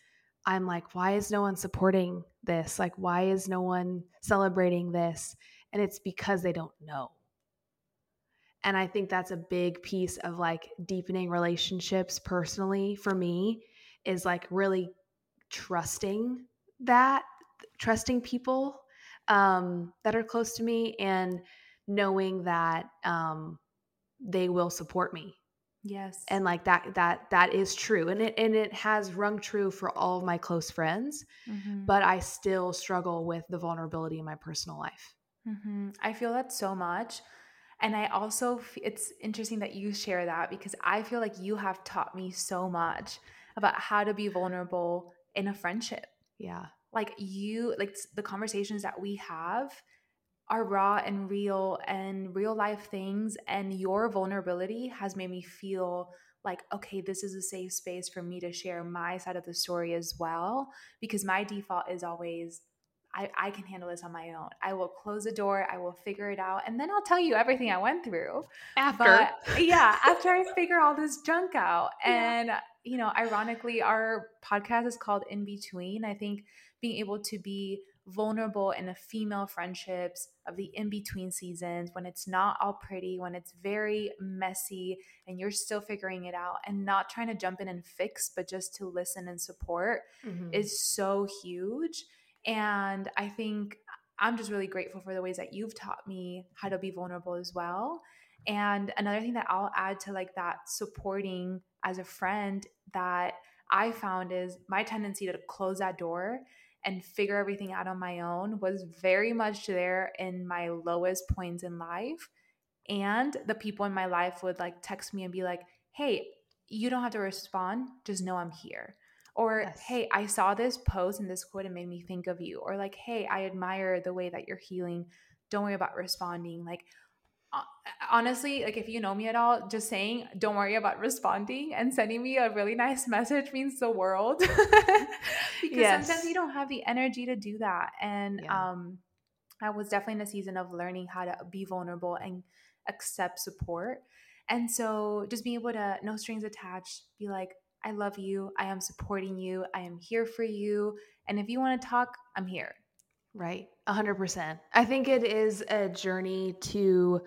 Speaker 2: i'm like why is no one supporting this? Like why is no one celebrating this? and it's because they don't know and I think that's a big piece of like deepening relationships personally for me is like really trusting that, trusting people um, that are close to me and knowing that um, they will support me.
Speaker 1: Yes.
Speaker 2: And like that that that is true. And it and it has rung true for all of my close friends, mm-hmm. but I still struggle with the vulnerability in my personal life.
Speaker 1: Mm-hmm. I feel that so much. And I also, it's interesting that you share that because I feel like you have taught me so much about how to be vulnerable in a friendship.
Speaker 2: Yeah.
Speaker 1: Like you, like the conversations that we have are raw and real and real life things. And your vulnerability has made me feel like, okay, this is a safe space for me to share my side of the story as well. Because my default is always, I, I can handle this on my own. I will close the door, I will figure it out, and then I'll tell you everything I went through.
Speaker 2: After.
Speaker 1: But, yeah, after I figure all this junk out. And, yeah. you know, ironically, our podcast is called In Between. I think being able to be vulnerable in the female friendships of the in between seasons when it's not all pretty, when it's very messy and you're still figuring it out and not trying to jump in and fix, but just to listen and support mm-hmm. is so huge. And I think I'm just really grateful for the ways that you've taught me how to be vulnerable as well. And another thing that I'll add to like that supporting as a friend that I found is my tendency to close that door and figure everything out on my own was very much there in my lowest points in life. And the people in my life would like text me and be like, hey, you don't have to respond, just know I'm here. Or, yes. hey, I saw this post and this quote and made me think of you. Or, like, hey, I admire the way that you're healing. Don't worry about responding. Like, honestly, like, if you know me at all, just saying, don't worry about responding and sending me a really nice message means the world. because yes. sometimes you don't have the energy to do that. And, yeah. um, I was definitely in a season of learning how to be vulnerable and accept support. And so just being able to, no strings attached, be like, I love you. I am supporting you. I am here for you. And if you want to talk, I'm here.
Speaker 2: Right. 100%. I think it is a journey to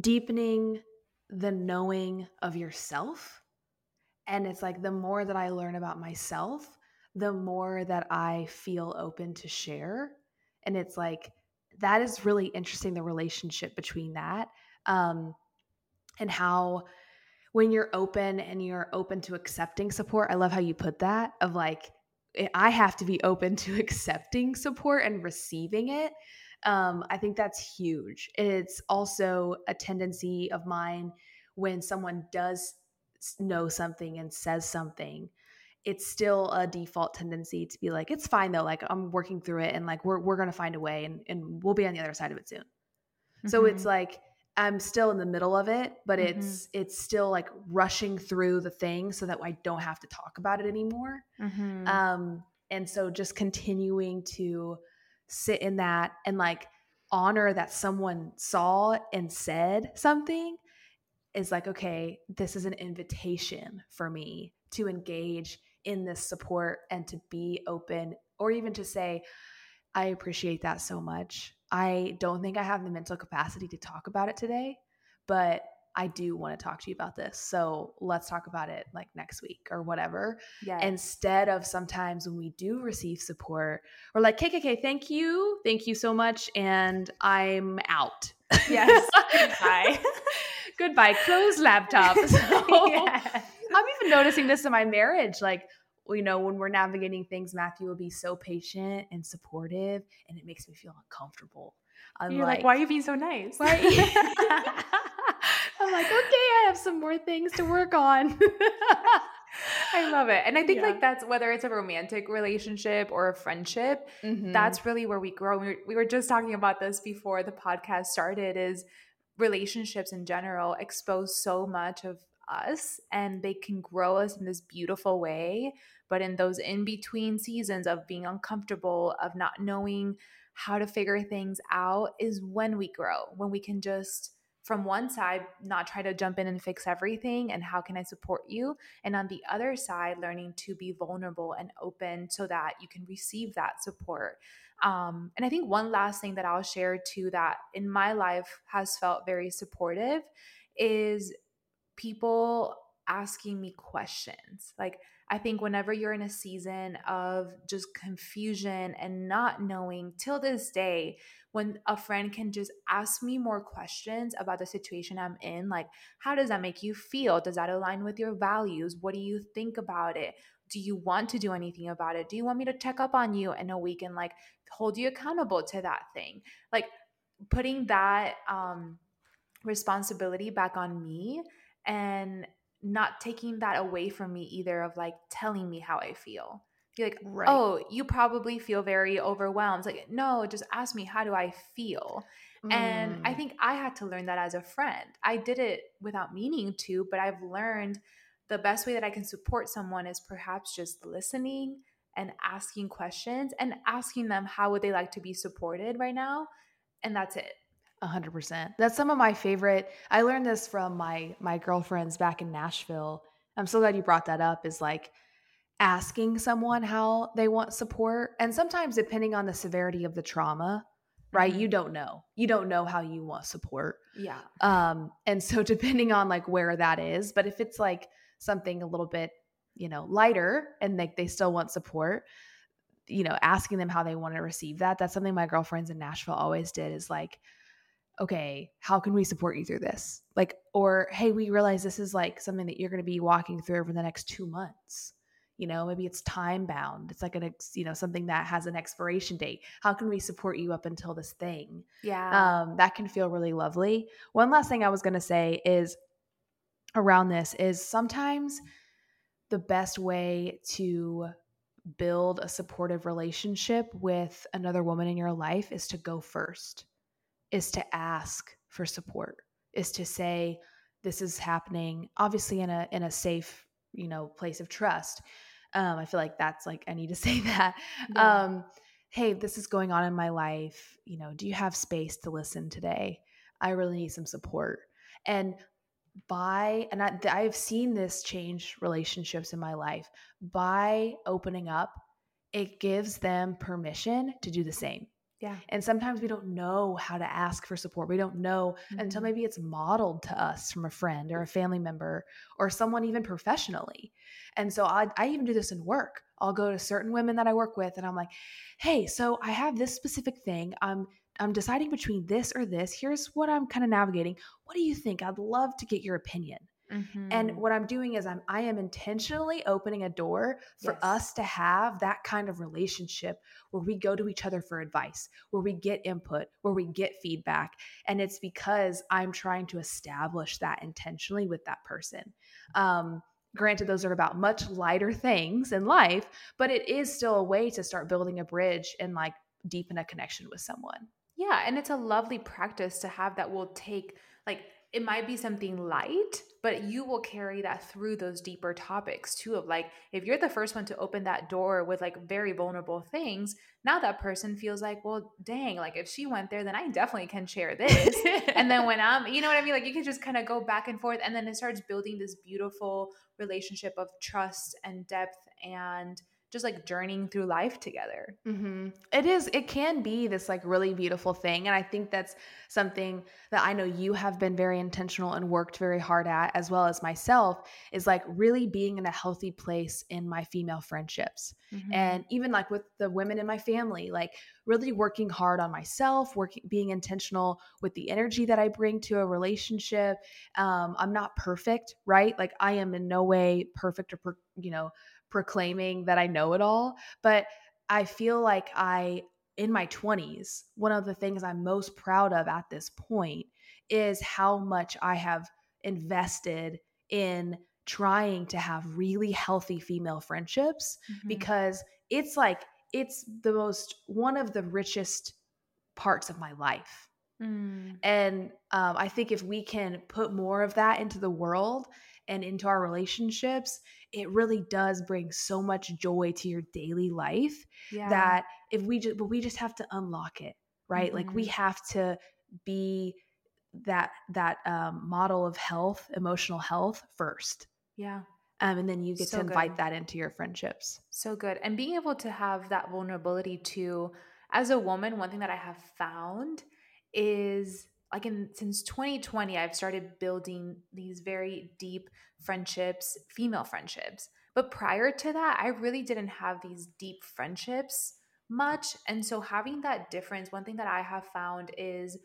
Speaker 2: deepening the knowing of yourself. And it's like the more that I learn about myself, the more that I feel open to share. And it's like, that is really interesting the relationship between that um, and how when you're open and you're open to accepting support i love how you put that of like i have to be open to accepting support and receiving it um, i think that's huge it's also a tendency of mine when someone does know something and says something it's still a default tendency to be like it's fine though like i'm working through it and like we're, we're gonna find a way and, and we'll be on the other side of it soon mm-hmm. so it's mm-hmm. like i'm still in the middle of it but mm-hmm. it's it's still like rushing through the thing so that i don't have to talk about it anymore mm-hmm. um and so just continuing to sit in that and like honor that someone saw and said something is like okay this is an invitation for me to engage in this support and to be open or even to say, I appreciate that so much. I don't think I have the mental capacity to talk about it today, but I do want to talk to you about this. So let's talk about it like next week or whatever. Yes. Instead of sometimes when we do receive support, we're like, KKK, thank you. Thank you so much. And I'm out.
Speaker 1: Yes. Goodbye.
Speaker 2: Goodbye. Close laptop. So, yes. I'm even noticing this in my marriage. Like, you know, when we're navigating things, Matthew will be so patient and supportive, and it makes me feel uncomfortable.
Speaker 1: I'm You're like, like, why are you being so nice? Why?
Speaker 2: I'm like, okay, I have some more things to work on.
Speaker 1: I love it. And I think yeah. like that's whether it's a romantic relationship or a friendship, mm-hmm. that's really where we grow. We were, we were just talking about this before the podcast started is relationships in general expose so much of us and they can grow us in this beautiful way. But in those in between seasons of being uncomfortable, of not knowing how to figure things out, is when we grow, when we can just from one side, not try to jump in and fix everything and how can I support you? And on the other side, learning to be vulnerable and open so that you can receive that support. Um, and I think one last thing that I'll share too that in my life has felt very supportive is people asking me questions. Like, I think whenever you're in a season of just confusion and not knowing, till this day, when a friend can just ask me more questions about the situation I'm in, like, how does that make you feel? Does that align with your values? What do you think about it? Do you want to do anything about it? Do you want me to check up on you in a week and like hold you accountable to that thing? Like, putting that um, responsibility back on me and not taking that away from me either of like telling me how I feel. Be like, right. oh, you probably feel very overwhelmed. It's like, no, just ask me, how do I feel? Mm. And I mm. think I had to learn that as a friend. I did it without meaning to, but I've learned the best way that I can support someone is perhaps just listening and asking questions and asking them how would they like to be supported right now. And that's it.
Speaker 2: 100%. That's some of my favorite. I learned this from my my girlfriends back in Nashville. I'm so glad you brought that up is like asking someone how they want support and sometimes depending on the severity of the trauma, right? Mm-hmm. You don't know. You don't know how you want support.
Speaker 1: Yeah.
Speaker 2: Um and so depending on like where that is, but if it's like something a little bit, you know, lighter and like they still want support, you know, asking them how they want to receive that. That's something my girlfriends in Nashville always did is like okay, how can we support you through this? Like, or hey, we realize this is like something that you're going to be walking through over the next two months. You know, maybe it's time bound. It's like an, ex, you know, something that has an expiration date. How can we support you up until this thing?
Speaker 1: Yeah.
Speaker 2: Um, that can feel really lovely. One last thing I was going to say is around this is sometimes the best way to build a supportive relationship with another woman in your life is to go first is to ask for support, is to say, this is happening, obviously in a in a safe, you know, place of trust. Um, I feel like that's like I need to say that. Yeah. Um, hey, this is going on in my life. You know, do you have space to listen today? I really need some support. And by, and I, I've seen this change relationships in my life by opening up, it gives them permission to do the same.
Speaker 1: Yeah.
Speaker 2: And sometimes we don't know how to ask for support. We don't know mm-hmm. until maybe it's modeled to us from a friend or a family member or someone even professionally. And so I, I even do this in work. I'll go to certain women that I work with and I'm like, hey, so I have this specific thing. I'm I'm deciding between this or this. Here's what I'm kind of navigating. What do you think? I'd love to get your opinion. Mm-hmm. And what I'm doing is I'm I am intentionally opening a door for yes. us to have that kind of relationship where we go to each other for advice, where we get input, where we get feedback. And it's because I'm trying to establish that intentionally with that person. Um, granted, those are about much lighter things in life, but it is still a way to start building a bridge and like deepen a connection with someone.
Speaker 1: Yeah, and it's a lovely practice to have that will take like it might be something light, but you will carry that through those deeper topics too. Of like, if you're the first one to open that door with like very vulnerable things, now that person feels like, well, dang, like if she went there, then I definitely can share this. and then when I'm, you know what I mean? Like, you can just kind of go back and forth, and then it starts building this beautiful relationship of trust and depth and just like journeying through life together.
Speaker 2: Mm-hmm. It is, it can be this like really beautiful thing. And I think that's something that I know you have been very intentional and worked very hard at, as well as myself, is like really being in a healthy place in my female friendships. Mm-hmm. And even like with the women in my family, like really working hard on myself, working, being intentional with the energy that I bring to a relationship. Um, I'm not perfect, right? Like I am in no way perfect or, per, you know, proclaiming that I know it all, but I feel like I, in my 20s, one of the things I'm most proud of at this point is how much I have invested in trying to have really healthy female friendships mm-hmm. because it's like, it's the most, one of the richest parts of my life. Mm. And um, I think if we can put more of that into the world and into our relationships, it really does bring so much joy to your daily life yeah. that if we just but we just have to unlock it right mm-hmm. like we mm-hmm. have to be that that um, model of health emotional health first
Speaker 1: yeah
Speaker 2: um, and then you get so to invite good. that into your friendships
Speaker 1: so good and being able to have that vulnerability too as a woman one thing that i have found is like in since 2020 i've started building these very deep friendships female friendships but prior to that i really didn't have these deep friendships much and so having that difference one thing that i have found is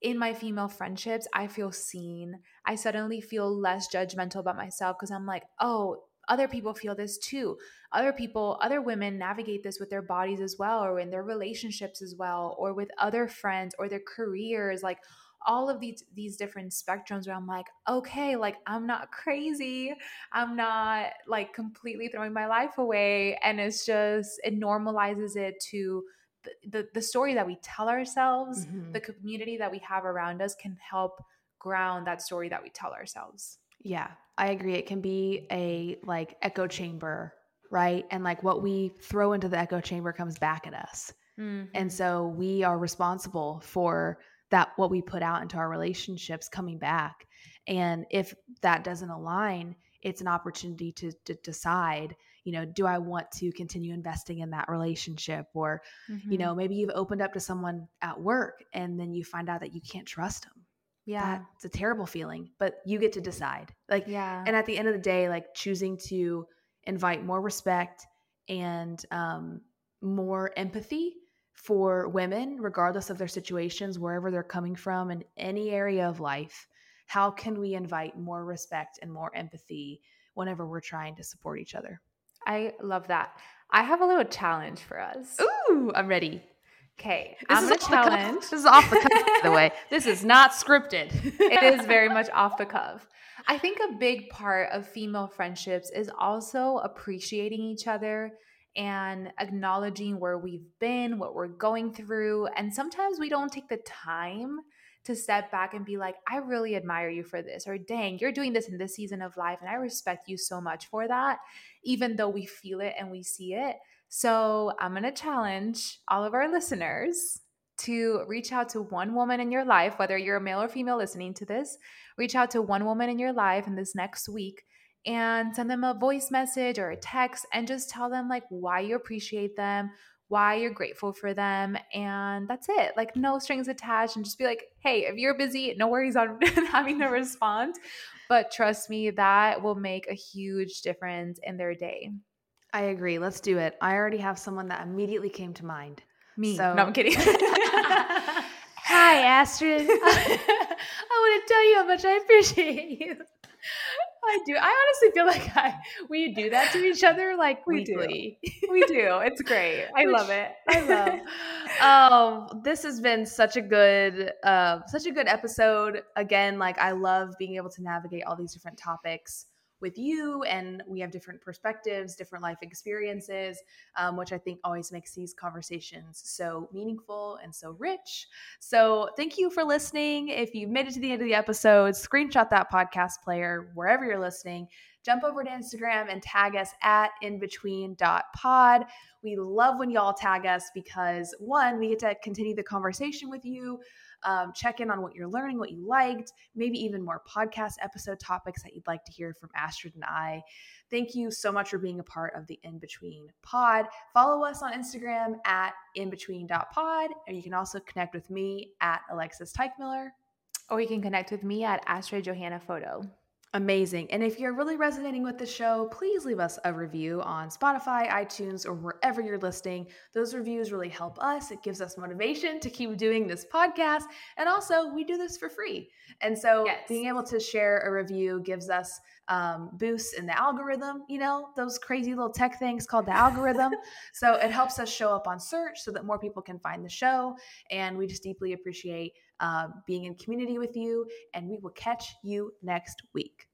Speaker 1: in my female friendships i feel seen i suddenly feel less judgmental about myself because i'm like oh other people feel this too. Other people, other women navigate this with their bodies as well, or in their relationships as well, or with other friends or their careers. Like all of these these different spectrums where I'm like, okay, like I'm not crazy. I'm not like completely throwing my life away. And it's just it normalizes it to the, the, the story that we tell ourselves, mm-hmm. the community that we have around us can help ground that story that we tell ourselves.
Speaker 2: Yeah, I agree. It can be a like echo chamber, right? And like what we throw into the echo chamber comes back at us. Mm-hmm. And so we are responsible for that what we put out into our relationships coming back. And if that doesn't align, it's an opportunity to, to decide, you know, do I want to continue investing in that relationship? Or, mm-hmm. you know, maybe you've opened up to someone at work and then you find out that you can't trust them
Speaker 1: yeah
Speaker 2: it's a terrible feeling but you get to decide like
Speaker 1: yeah
Speaker 2: and at the end of the day like choosing to invite more respect and um, more empathy for women regardless of their situations wherever they're coming from in any area of life how can we invite more respect and more empathy whenever we're trying to support each other
Speaker 1: i love that i have a little challenge for us
Speaker 2: ooh i'm ready
Speaker 1: Okay, I'm gonna challenge.
Speaker 2: This is off the cuff, by the way. This is not scripted.
Speaker 1: it is very much off the cuff. I think a big part of female friendships is also appreciating each other and acknowledging where we've been, what we're going through. And sometimes we don't take the time to step back and be like, I really admire you for this, or dang, you're doing this in this season of life, and I respect you so much for that, even though we feel it and we see it So I'm to challenge all of our listeners to reach out to one woman in your life, whether you're a male or female listening to this, reach out to one woman in your life in this next week and send them a voice message or a text and just tell them like why you appreciate them, why you're grateful for them. And that's it. Like, no strings attached. And just be like, hey, if you're busy, no worries on having to respond. But trust me, that will make a huge difference in their day.
Speaker 2: I agree. Let's do it. I already have someone that immediately came to mind.
Speaker 1: Me. So. No, I'm kidding.
Speaker 2: Hi, Astrid. I want to tell you how much I appreciate you. I do. I honestly feel like I we do that to each other like we weekly.
Speaker 1: Do. We do. It's great. I Which love it.
Speaker 2: I love. um, this has been such a good, uh, such a good episode. Again, like I love being able to navigate all these different topics with you and we have different perspectives different life experiences um, which i think always makes these conversations so meaningful and so rich. So thank you for listening. If you've made it to the end of the episode screenshot that podcast player wherever you're listening. Jump over to instagram and tag us at inbetween.pod we love when y'all tag us because one we get to continue the conversation with you um, check in on what you're learning, what you liked, maybe even more podcast episode topics that you'd like to hear from Astrid and I. Thank you so much for being a part of the In Between Pod. Follow us on Instagram at inbetween.pod, and you can also connect with me at Alexis Teichmiller.
Speaker 1: Or you can connect with me at Astrid Johana Photo.
Speaker 2: Amazing. And if you're really resonating with the show, please leave us a review on Spotify, iTunes, or wherever you're listening. Those reviews really help us. It gives us motivation to keep doing this podcast. And also, we do this for free. And so, yes. being able to share a review gives us um, boosts in the algorithm, you know, those crazy little tech things called the algorithm. so, it helps us show up on search so that more people can find the show. And we just deeply appreciate uh, being in community with you. And we will catch you next week.